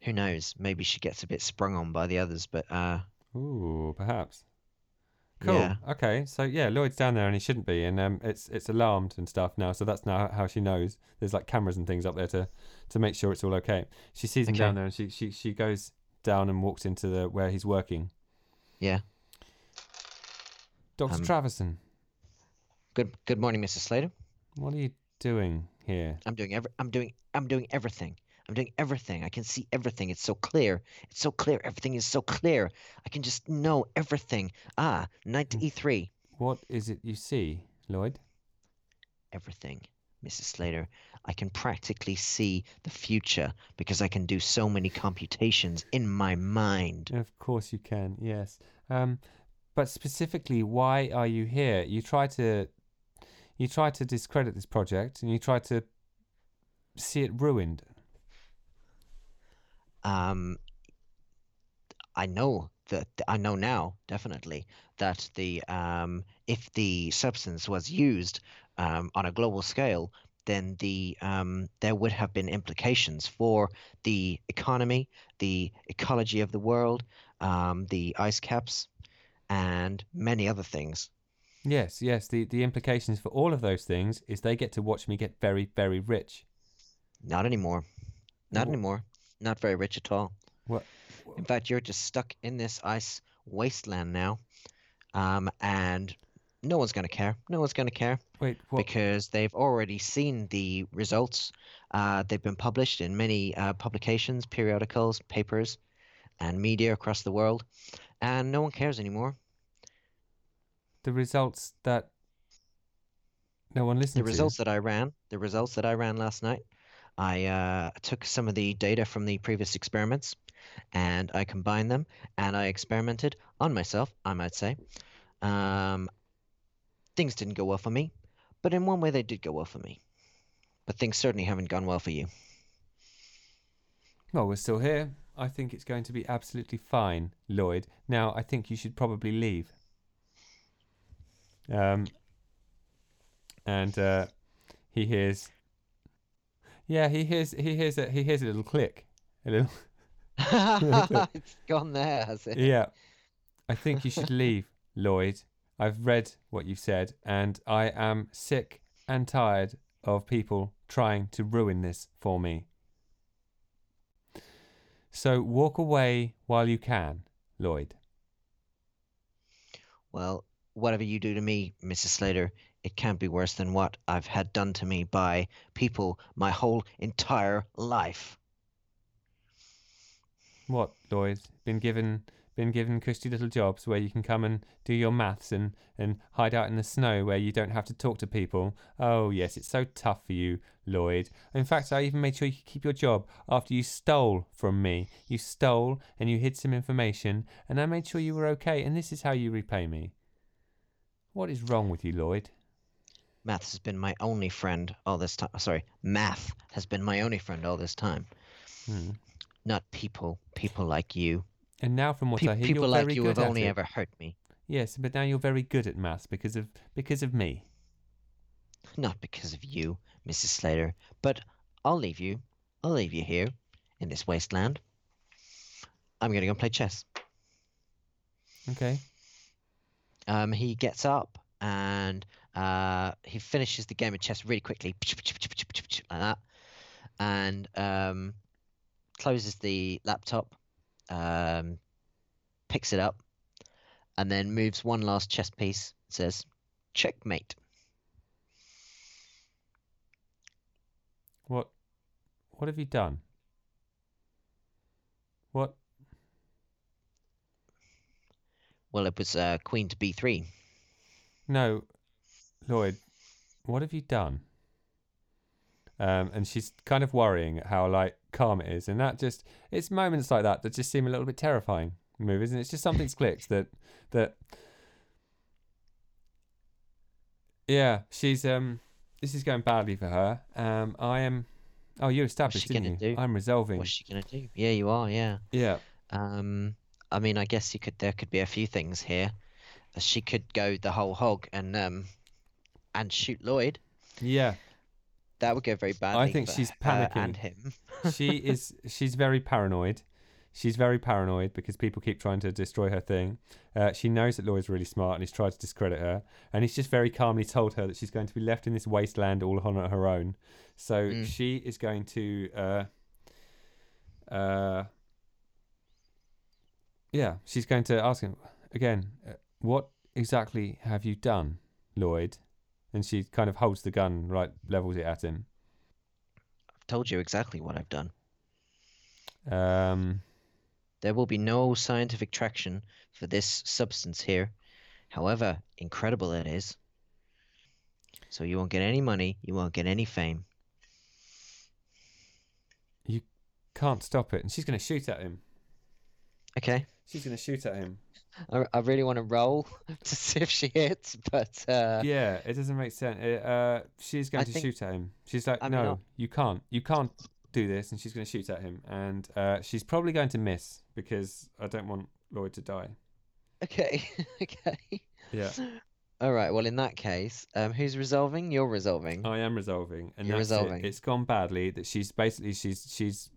who knows? Maybe she gets a bit sprung on by the others, but uh, Ooh, perhaps. Cool. yeah, Okay. So yeah, Lloyd's down there and he shouldn't be, and um, it's it's alarmed and stuff now. So that's now how she knows. There's like cameras and things up there to to make sure it's all okay. She sees him Okay. down there and she she she goes down and walks into the where he's working. yeah. Doctor Um, Traverson, Good, good morning, Mrs. Slater. what are you doing here? I'm doing every, I'm doing, I'm doing everything. I'm doing everything. I can see everything. It's so clear. It's so clear. Everything is so clear. I can just know everything. Ah, knight to e3. What is it you see, Lloyd? everything, Mrs. Slater. I can practically see the future because I can do so many computations in my mind. Of course you can. Yes. Um, but specifically, why are you here? You try to, you try to discredit this project, and you try to see it ruined. Um, I know that I know now definitely that the um, if the substance was used um, on a global scale, then the um, there would have been implications for the economy, the ecology of the world, um, the ice caps, and many other things. Yes, yes. The the implications for all of those things is they get to watch me get very, very rich. Not anymore. Not anymore. Not very rich at all. What? In fact, you're just stuck in this ice wasteland now, um, and no one's going to care. No one's going to care Wait, what? because they've already seen the results. Uh, they've been published in many uh, publications, periodicals, papers, and media across the world, and no one cares anymore. the results that no one listened The to. results that I ran, the results that I ran last night, I uh, took some of the data from the previous experiments and I combined them and I experimented on myself, I might say. Um, things didn't go well for me, but in one way they did go well for me. But things certainly haven't gone well for you. Well, we're still here. I think it's going to be absolutely fine, Lloyd. Now, I think you should probably leave. Um, and uh, he hears. Yeah, he hears. He hears. A, he hears a little click. A little. it's gone there, has it? Yeah. I think you should leave, Lloyd. I've read what you've said, and I am sick and tired of people trying to ruin this for me. So walk away while you can, Lloyd. Well, whatever you do to me, Mrs. Slater, it can't be worse than what I've had done to me by people my whole entire life. What, Lloyd? Been given been given cushy little jobs where you can come and do your maths and, and hide out in the snow where you don't have to talk to people. Oh, yes, it's so tough for you, Lloyd. In fact, I even made sure you could keep your job after you stole from me. You stole and you hid some information, and I made sure you were okay, and this is how you repay me. What is wrong with you, Lloyd? Maths has been my only friend all this time. Sorry, math has been my only friend all this time. Hmm. Not people, people like you. And now, from what Pe- I hear, people you're like very you good have only it. ever hurt me. Yes, but now you're very good at maths because of because of me. Not because of you, Mrs. Slater, but I'll leave you. I'll leave you here in this wasteland. I'm gonna go play chess. Okay. Um, he gets up and uh, he finishes the game of chess really quickly, like that, and um, closes the laptop, um, picks it up, and then moves one last chess piece. Says, "Checkmate." What what have you done? What Well, it was uh, queen to b3. no, Lloyd, what have you done? Um, and she's kind of worrying at how like calm it is, and that just it's moments like that that just seem a little bit terrifying. Movies, and it's just something's clicked that that yeah, she's um this is going badly for her. Um, I am. Oh, you established, she didn't gonna you? do? I'm resolving. What's she gonna do? Yeah, you are. Yeah. Yeah. Um, I mean, I guess you could. There could be a few things here. She could go the whole hog and um, and shoot Lloyd. Yeah. That would go very badly. I think she's panicking. and him. she is she's very paranoid. She's very paranoid because people keep trying to destroy her thing. Uh, she knows that Lloyd's really smart and he's tried to discredit her. And he's just very calmly told her that she's going to be left in this wasteland all on her own. So Mm. she is going to, uh, uh, yeah, she's going to ask him again, uh, what exactly have you done, Lloyd? And she kind of holds the gun, right, levels it at him. I've told you exactly what I've done. Um, There will be no scientific traction for this substance here, however incredible it is. So you won't get any money, you won't get any fame. You can't stop it. And she's going to shoot at him. Okay, She's going to shoot at him. I, I really want to roll to see if she hits, but uh, yeah, it doesn't make sense. It, uh, she's going I to think- shoot at him. She's like, I mean, no, I'll- you can't. You can't do this. And she's going to shoot at him. And uh, she's probably going to miss because I don't want Lloyd to die. okay, okay. Yeah, All right. Well, in that case, um, who's resolving? You're resolving. I am resolving. And You're that's it. resolving. It's gone badly that she's basically, she's, she's,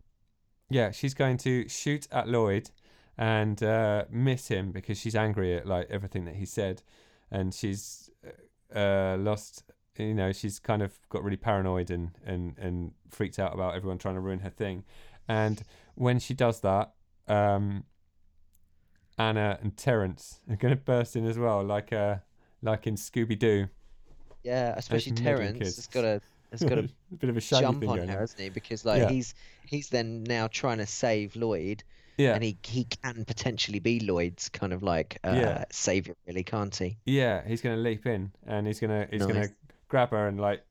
yeah, she's going to shoot at Lloyd and uh, miss him because she's angry at like everything that he said. And she's uh, lost you know she's kind of got really paranoid and and and freaked out about everyone trying to ruin her thing and when she does that um anna and terence are going to burst in as well like uh like in scooby-doo Yeah, especially Terence has got to has got to a bit of a jump on her, hasn't he? Because like Yeah. he's he's then now trying to save Lloyd, yeah and he he can potentially be Lloyd's kind of like uh, Yeah. savior, really, can't he? yeah he's going to leap in and he's going to he's going to grab her and like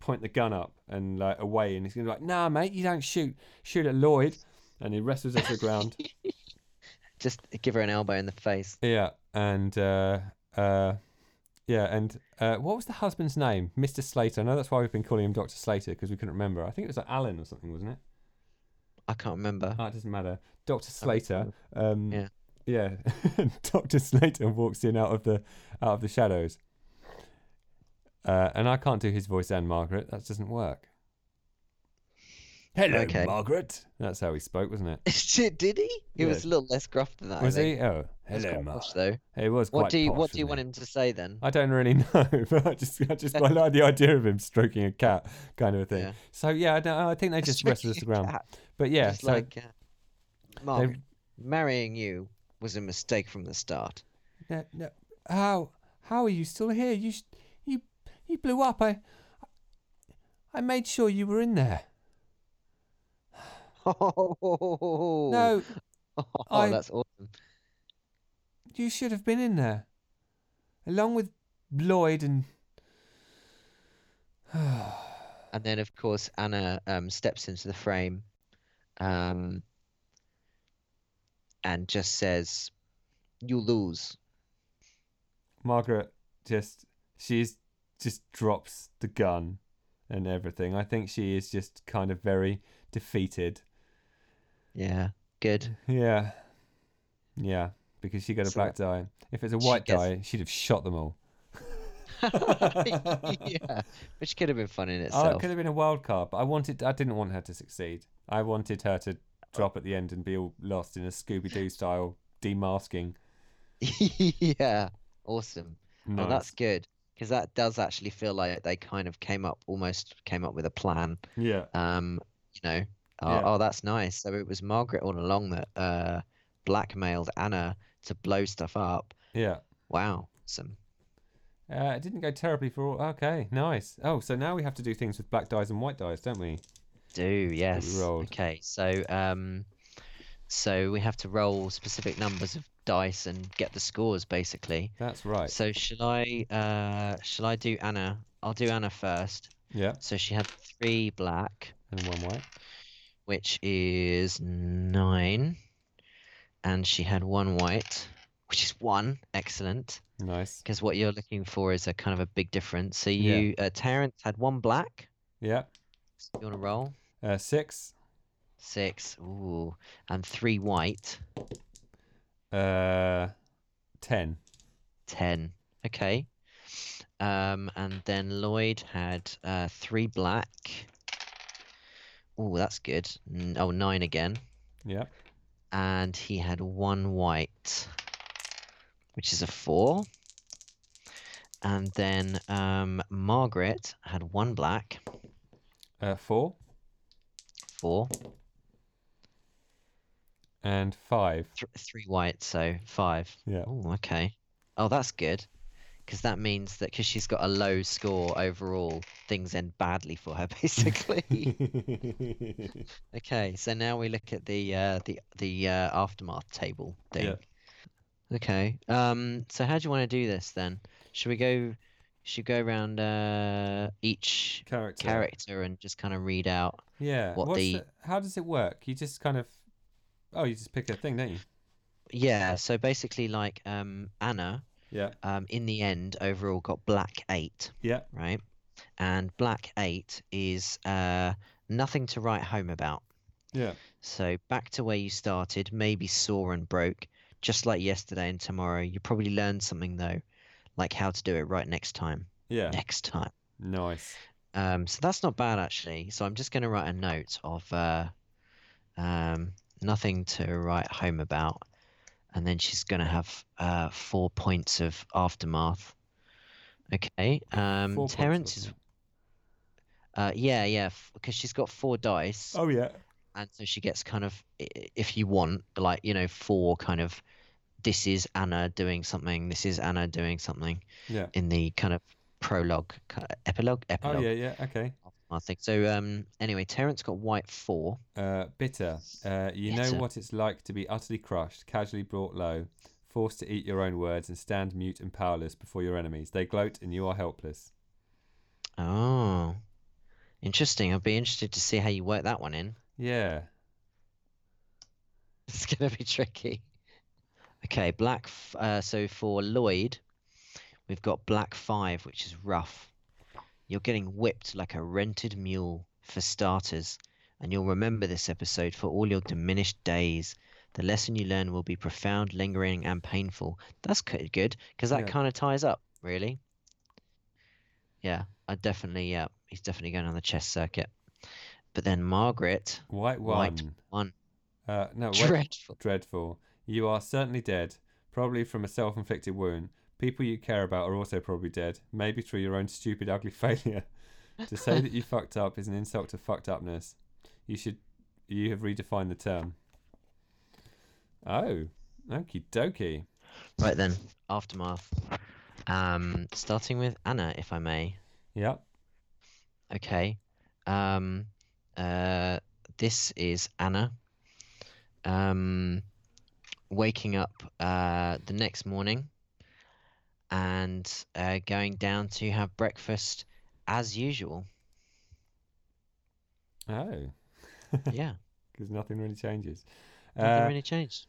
point the gun up and like away and he's going to be like nah mate you don't shoot shoot at lloyd and he wrestles her to the ground Just give her an elbow in the face. Yeah, and uh, uh, yeah, and uh, what was the husband's name? Mr. Slater. I know that's why we've been calling him Doctor Slater because we couldn't remember. I think it was like Alan or something, wasn't it? I can't remember. Oh, it doesn't matter. Doctor Slater. Um, Yeah. yeah. Doctor Slater walks in out of the out of the shadows, uh, and I can't do his voice and Margaret. That doesn't work. Hello, Okay. Margaret. That's how he spoke, wasn't it? Did he? He was a little less gruff than that. Was he? Oh, hello, Margaret. though. It was quite What do you posh, What do you want it? him to say then? I don't really know, but I just, I just, I like the idea of him stroking a cat, kind of a thing. Yeah. So yeah, I, don't, I think they just wrestled us ground. Cat, But yeah, just so like, uh, Margaret, marrying you was a mistake from the start. No, no. How? How are you still here? You, you, you blew up. I, I made sure you were in there. Oh, No, oh, I- that's awesome. you should have been in there, along with Lloyd and. And then, of course, Anna um, steps into the frame um, and just says, You lose. Margaret just she's just drops the gun and everything. I think she is just kind of very defeated. Yeah, good. Yeah. Yeah. Because she got a So black die. If it's a she white gets- die, she'd have shot them all. yeah, which could have been fun in Oh, it could have been a wild card, but I wanted I didn't want her to succeed. I wanted her to drop at the end and be all lost in a Scooby Doo style demasking. yeah, awesome. Nice. Oh, that's good because that does actually feel like they kind of came up almost came up with a plan. yeah. Um, you know, oh, Yeah. oh, that's nice. So it was Margaret all along that uh, blackmailed Anna to blow stuff up. Yeah. Wow, some Uh, it didn't go terribly for all. Okay, nice. Oh, so now we have to do things with black dice and white dice, don't we? do yes. Okay, so um, so we have to roll specific numbers of dice and get the scores basically. That's right. So shall I uh shall I do Anna? I'll do Anna first. Yeah, So she had three black, and one white. Which is nine, and she had one white, which is one. Excellent. Nice. Because what you're looking for is a kind of a big difference. So Yeah. you, uh, Terence had one black. Yeah. So you want to roll Uh, six. six. Ooh, and three white. Uh, ten. Ten. Okay. Um, and then Lloyd had uh, three black. Oh, that's good. N- Oh, nine again. Yeah. And he had one white, which is a four. And then um, Margaret had one black, Uh, four four, and five. th- three white, so five. Yeah. Oh, okay. Oh, that's good. Because that means that because she's got a low score overall, things end badly for her, basically. okay, so now we look at the uh, the the uh, aftermath table thing. Yeah. Okay. Um. So how do you want to do this then? Should we go? Should we go around uh, each Character. character and just kind of read out? Yeah. what What's the- the... How does it work? You just kind of. Oh, you just pick a thing, don't you? Yeah. So basically, like um, Anna, Yeah. um, in the end, overall got black eight. Yeah. right? And black eight is uh, nothing to write home about. Yeah. So back to where you started, maybe sore and broke, just like yesterday and tomorrow. You probably learned something though, like how to do it right next time. Yeah. Next time. Nice. Um, so that's not bad actually. So I'm just going to write a note of uh, um, nothing to write home about, and then she's going to have uh, four points of aftermath. Okay. Um, Terence is uh, yeah, yeah, because she's got four dice, Oh yeah. and so she gets kind of, if you want, like you know, four kind of. This is Anna doing something. This is Anna doing something Yeah. in the kind of prologue, ki- epilogue, Oh yeah. Yeah. Okay. I think so. Um. Anyway, Terence got white four. Uh, bitter. Uh, you Bitter. know what it's like to be utterly crushed, casually brought low, forced to eat your own words and stand mute and powerless before your enemies. They gloat and you are helpless. Oh, interesting. I'd be interested to see how you work that one in. Yeah. It's gonna be tricky. Okay, black. f- Uh, so for Lloyd, we've got black five, which is rough. You're getting whipped like a rented mule, for starters, and you'll remember this episode for all your diminished days. The lesson you learn will be profound, lingering, and painful. That's good, because that Yeah. kind of ties up, really. Yeah, I definitely. Yeah, he's definitely going on the chess circuit. But then Margaret, White one. White one. Uh, no. Dreadful. Dreadful. You are certainly dead, probably from a self inflicted wound. People you care about are also probably dead, maybe through your own stupid, ugly failure. to say that you fucked up is an insult to fucked upness. You should. You have redefined the term. Oh, okie dokie. Right then, aftermath. Um, starting with Anna, if I may. Yep. Okay. Um, uh, this is Anna. Um, waking up uh, the next morning and uh, going down to have breakfast as usual. Oh, Yeah, because nothing really changes. nothing Uh, really changed.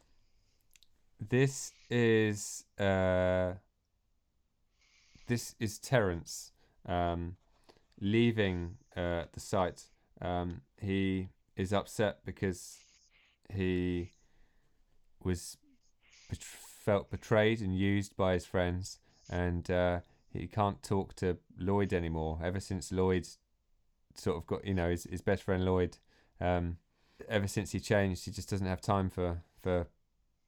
This is uh, this is Terence um, leaving uh, the site. Um, he is upset because he was bet- felt betrayed and used by his friends, and uh, he can't talk to Lloyd anymore. Ever since Lloyd sort of got, you know, his, his best friend Lloyd. Um, ever since he changed, he just doesn't have time for for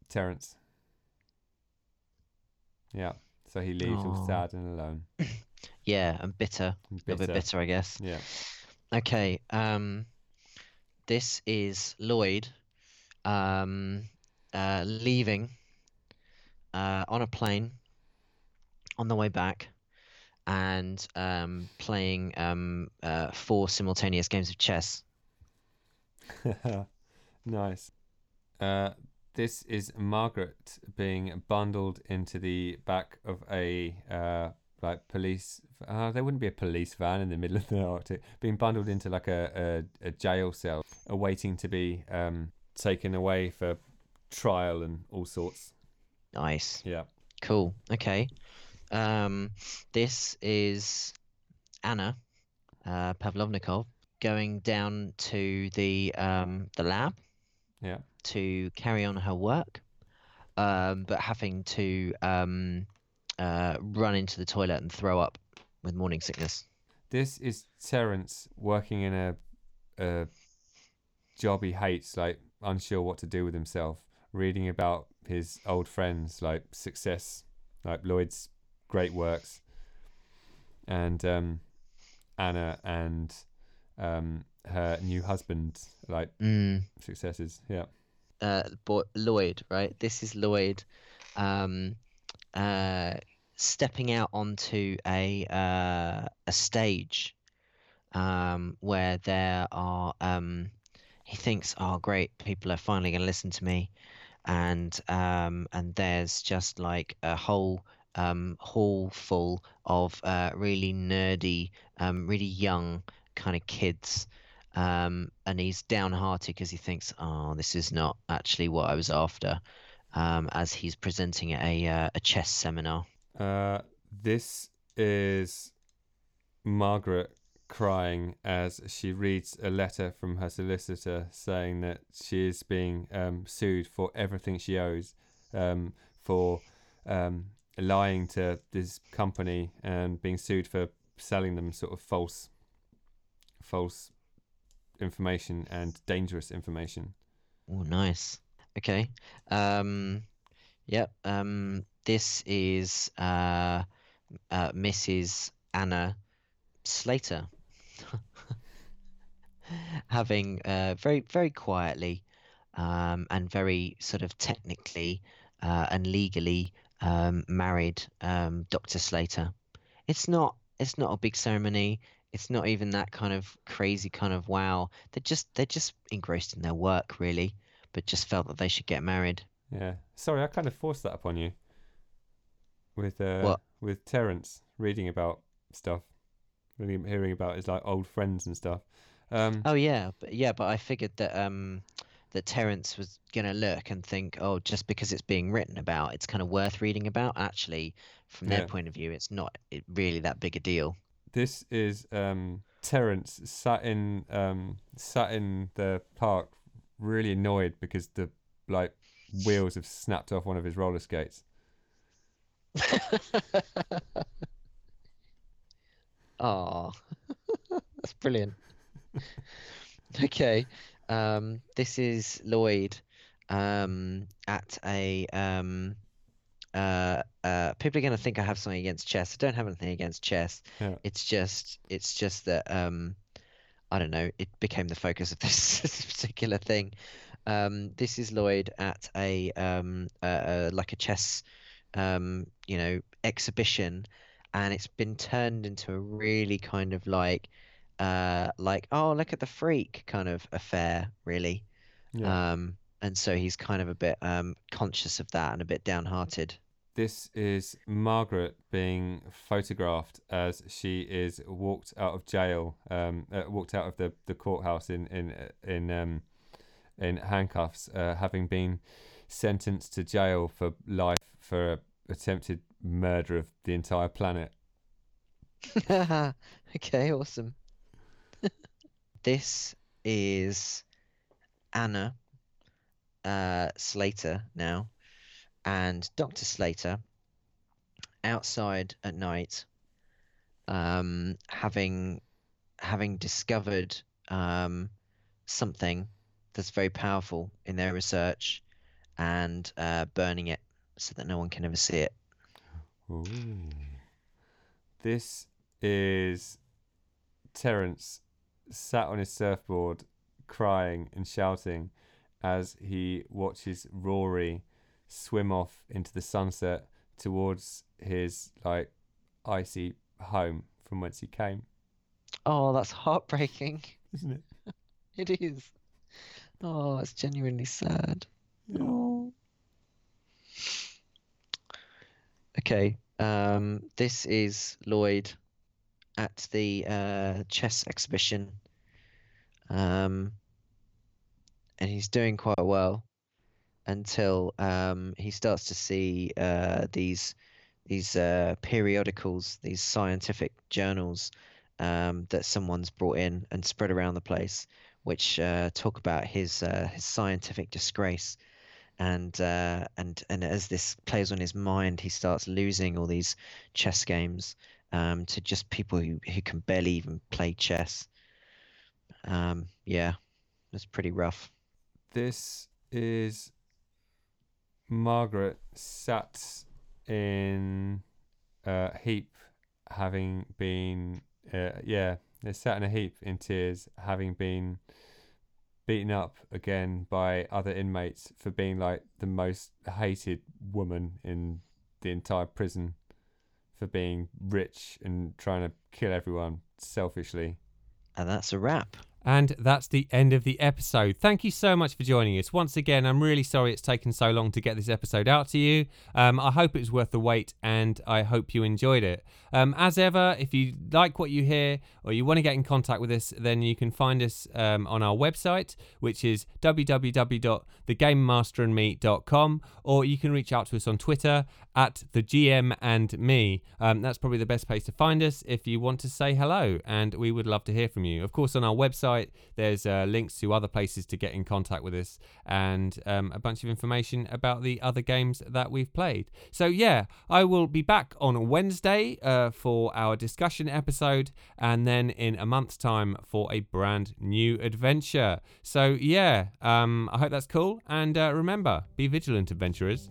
Terence. Yeah, so he leaves all Aw. sad and alone. Yeah, and bitter. and A little bit bitter, I guess. Yeah. Okay, um, this is Lloyd, um, uh, leaving, uh, on a plane, on the way back, and um, playing um, uh, four simultaneous games of chess. nice. Uh, this is Margaret being bundled into the back of a uh, like police. Uh, there wouldn't be a police van in the middle of the Arctic. Being bundled into like a, a, a jail cell, awaiting to be um, taken away for trial and all sorts. Nice, Yeah. cool. Okay, um, this is Anna uh, Pavlovnikov going down to the um, the lab. Yeah. to carry on her work, um, but having to um, uh, run into the toilet and throw up with morning sickness. This is Terence working in a a job he hates, like unsure what to do with himself, reading about his old friends, like success, like Lloyd's great works, and um, Anna and um, her new husband, like Mm. successes. Yeah. Uh, boy, Lloyd, right? This is Lloyd, um, uh, stepping out onto a uh, a stage, um, where there are um, he thinks, oh great, people are finally going to listen to me, and um, and there's just like a whole um, hall full of uh, really nerdy, um, really young kind of kids. Um, and he's downhearted because he thinks, oh, this is not actually what I was after. Um, as he's presenting at a uh, a chess seminar. Uh, this is Margaret crying as she reads a letter from her solicitor saying that she is being um, sued for everything she owes um, for um, lying to this company and being sued for selling them sort of false false information and dangerous information. Oh, nice. Okay. Um, yep. Um, this is uh, uh, Mrs. Anna Slater, having uh, very, very quietly um, and very sort of technically uh, and legally um, married um, Dr. Slater. It's not. It's not a big ceremony. It's not even that kind of crazy kind of wow. They're just they're just engrossed in their work really, but just felt that they should get married. Yeah. Sorry, I kind of forced that upon you. With uh, What? with Terence reading about stuff, really hearing about his like old friends and stuff. Um, Oh yeah, but yeah, but I figured that um that Terence was gonna look and think, oh, just because it's being written about, it's kind of worth reading about. Actually, from their Yeah. point of view, it's not really that big a deal. this is um, Terence sat in um, sat in the park, really annoyed because the like wheels have snapped off one of his roller skates. Oh, that's brilliant. okay, um, this is Lloyd um, at a. Um, uh, uh, people are going to think I have something against chess. I don't have anything against chess. Yeah. It's just, it's just that um, I don't know. It became the focus of this, this particular thing. Um, this is Lloyd at a um, uh, uh, like a chess, um, you know, exhibition, and it's been turned into a really kind of like, uh, like oh look at the freak kind of affair, really. Yeah. Um, and so he's kind of a bit um, conscious of that and a bit downhearted. This is Margaret being photographed as she is walked out of jail, um, uh, walked out of the, the courthouse in in in um, in handcuffs, uh, having been sentenced to jail for life for a attempted murder of the entire planet. okay, awesome. This is Anna uh, Slater now, and Dr. Slater outside at night, um, having having discovered um, something that's very powerful in their research, and uh, burning it so that no one can ever see it. Ooh. This is Terence sat on his surfboard, crying and shouting as he watches Rory swim off into the sunset towards his like icy home from whence he came. Oh, that's heartbreaking. Isn't it? It is. Oh, it's genuinely sad. Yeah. Oh. Okay. Um, this is Lloyd at the uh, chess exhibition. Um, and he's doing quite well until um, he starts to see uh, these these uh, periodicals, these scientific journals um, that someone's brought in and spread around the place, which uh, talk about his uh, his scientific disgrace. And uh, and and as this plays on his mind, he starts losing all these chess games um, to just people who, who can barely even play chess. Um, yeah, it's pretty rough. This is Margaret sat in a heap, having been, uh, yeah, they sat in a heap in tears, having been beaten up again by other inmates for being like the most hated woman in the entire prison for being rich and trying to kill everyone selfishly. And that's a wrap. And that's the end of the episode. Thank you so much for joining us. Once again, I'm really sorry it's taken so long to get this episode out to you. Um, I hope it was worth the wait and I hope you enjoyed it. Um, as ever, if you like what you hear or you want to get in contact with us, then you can find us um, on our website, which is www.thegamemasterandme.com, or you can reach out to us on Twitter at the GM and me. Um, that's probably the best place to find us if you want to say hello, and we would love to hear from you. Of course, on our website, there's uh, links to other places to get in contact with us and um, a bunch of information about the other games that we've played. So, yeah, I will be back on Wednesday uh, for our discussion episode, and then in a month's time for a brand new adventure. So, yeah, um, I hope that's cool. And uh, remember, be vigilant, adventurers.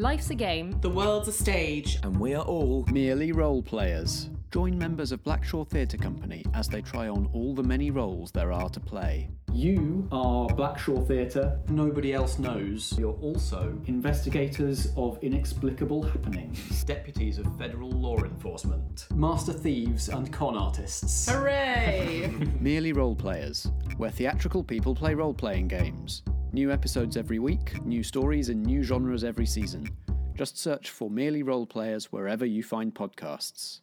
Life's a game. The world's a stage. and we are all Merely role players. Join members of Blackshaw Theatre Company as they try on all the many roles there are to play. You are Blackshaw Theatre. Nobody else knows. You're also investigators of inexplicable happenings, deputies of federal law enforcement. master thieves and con artists. Hooray! Merely role players, where theatrical people play role playing games. New episodes every week, new stories in new genres every season. Just search for Merely Role Players wherever you find podcasts.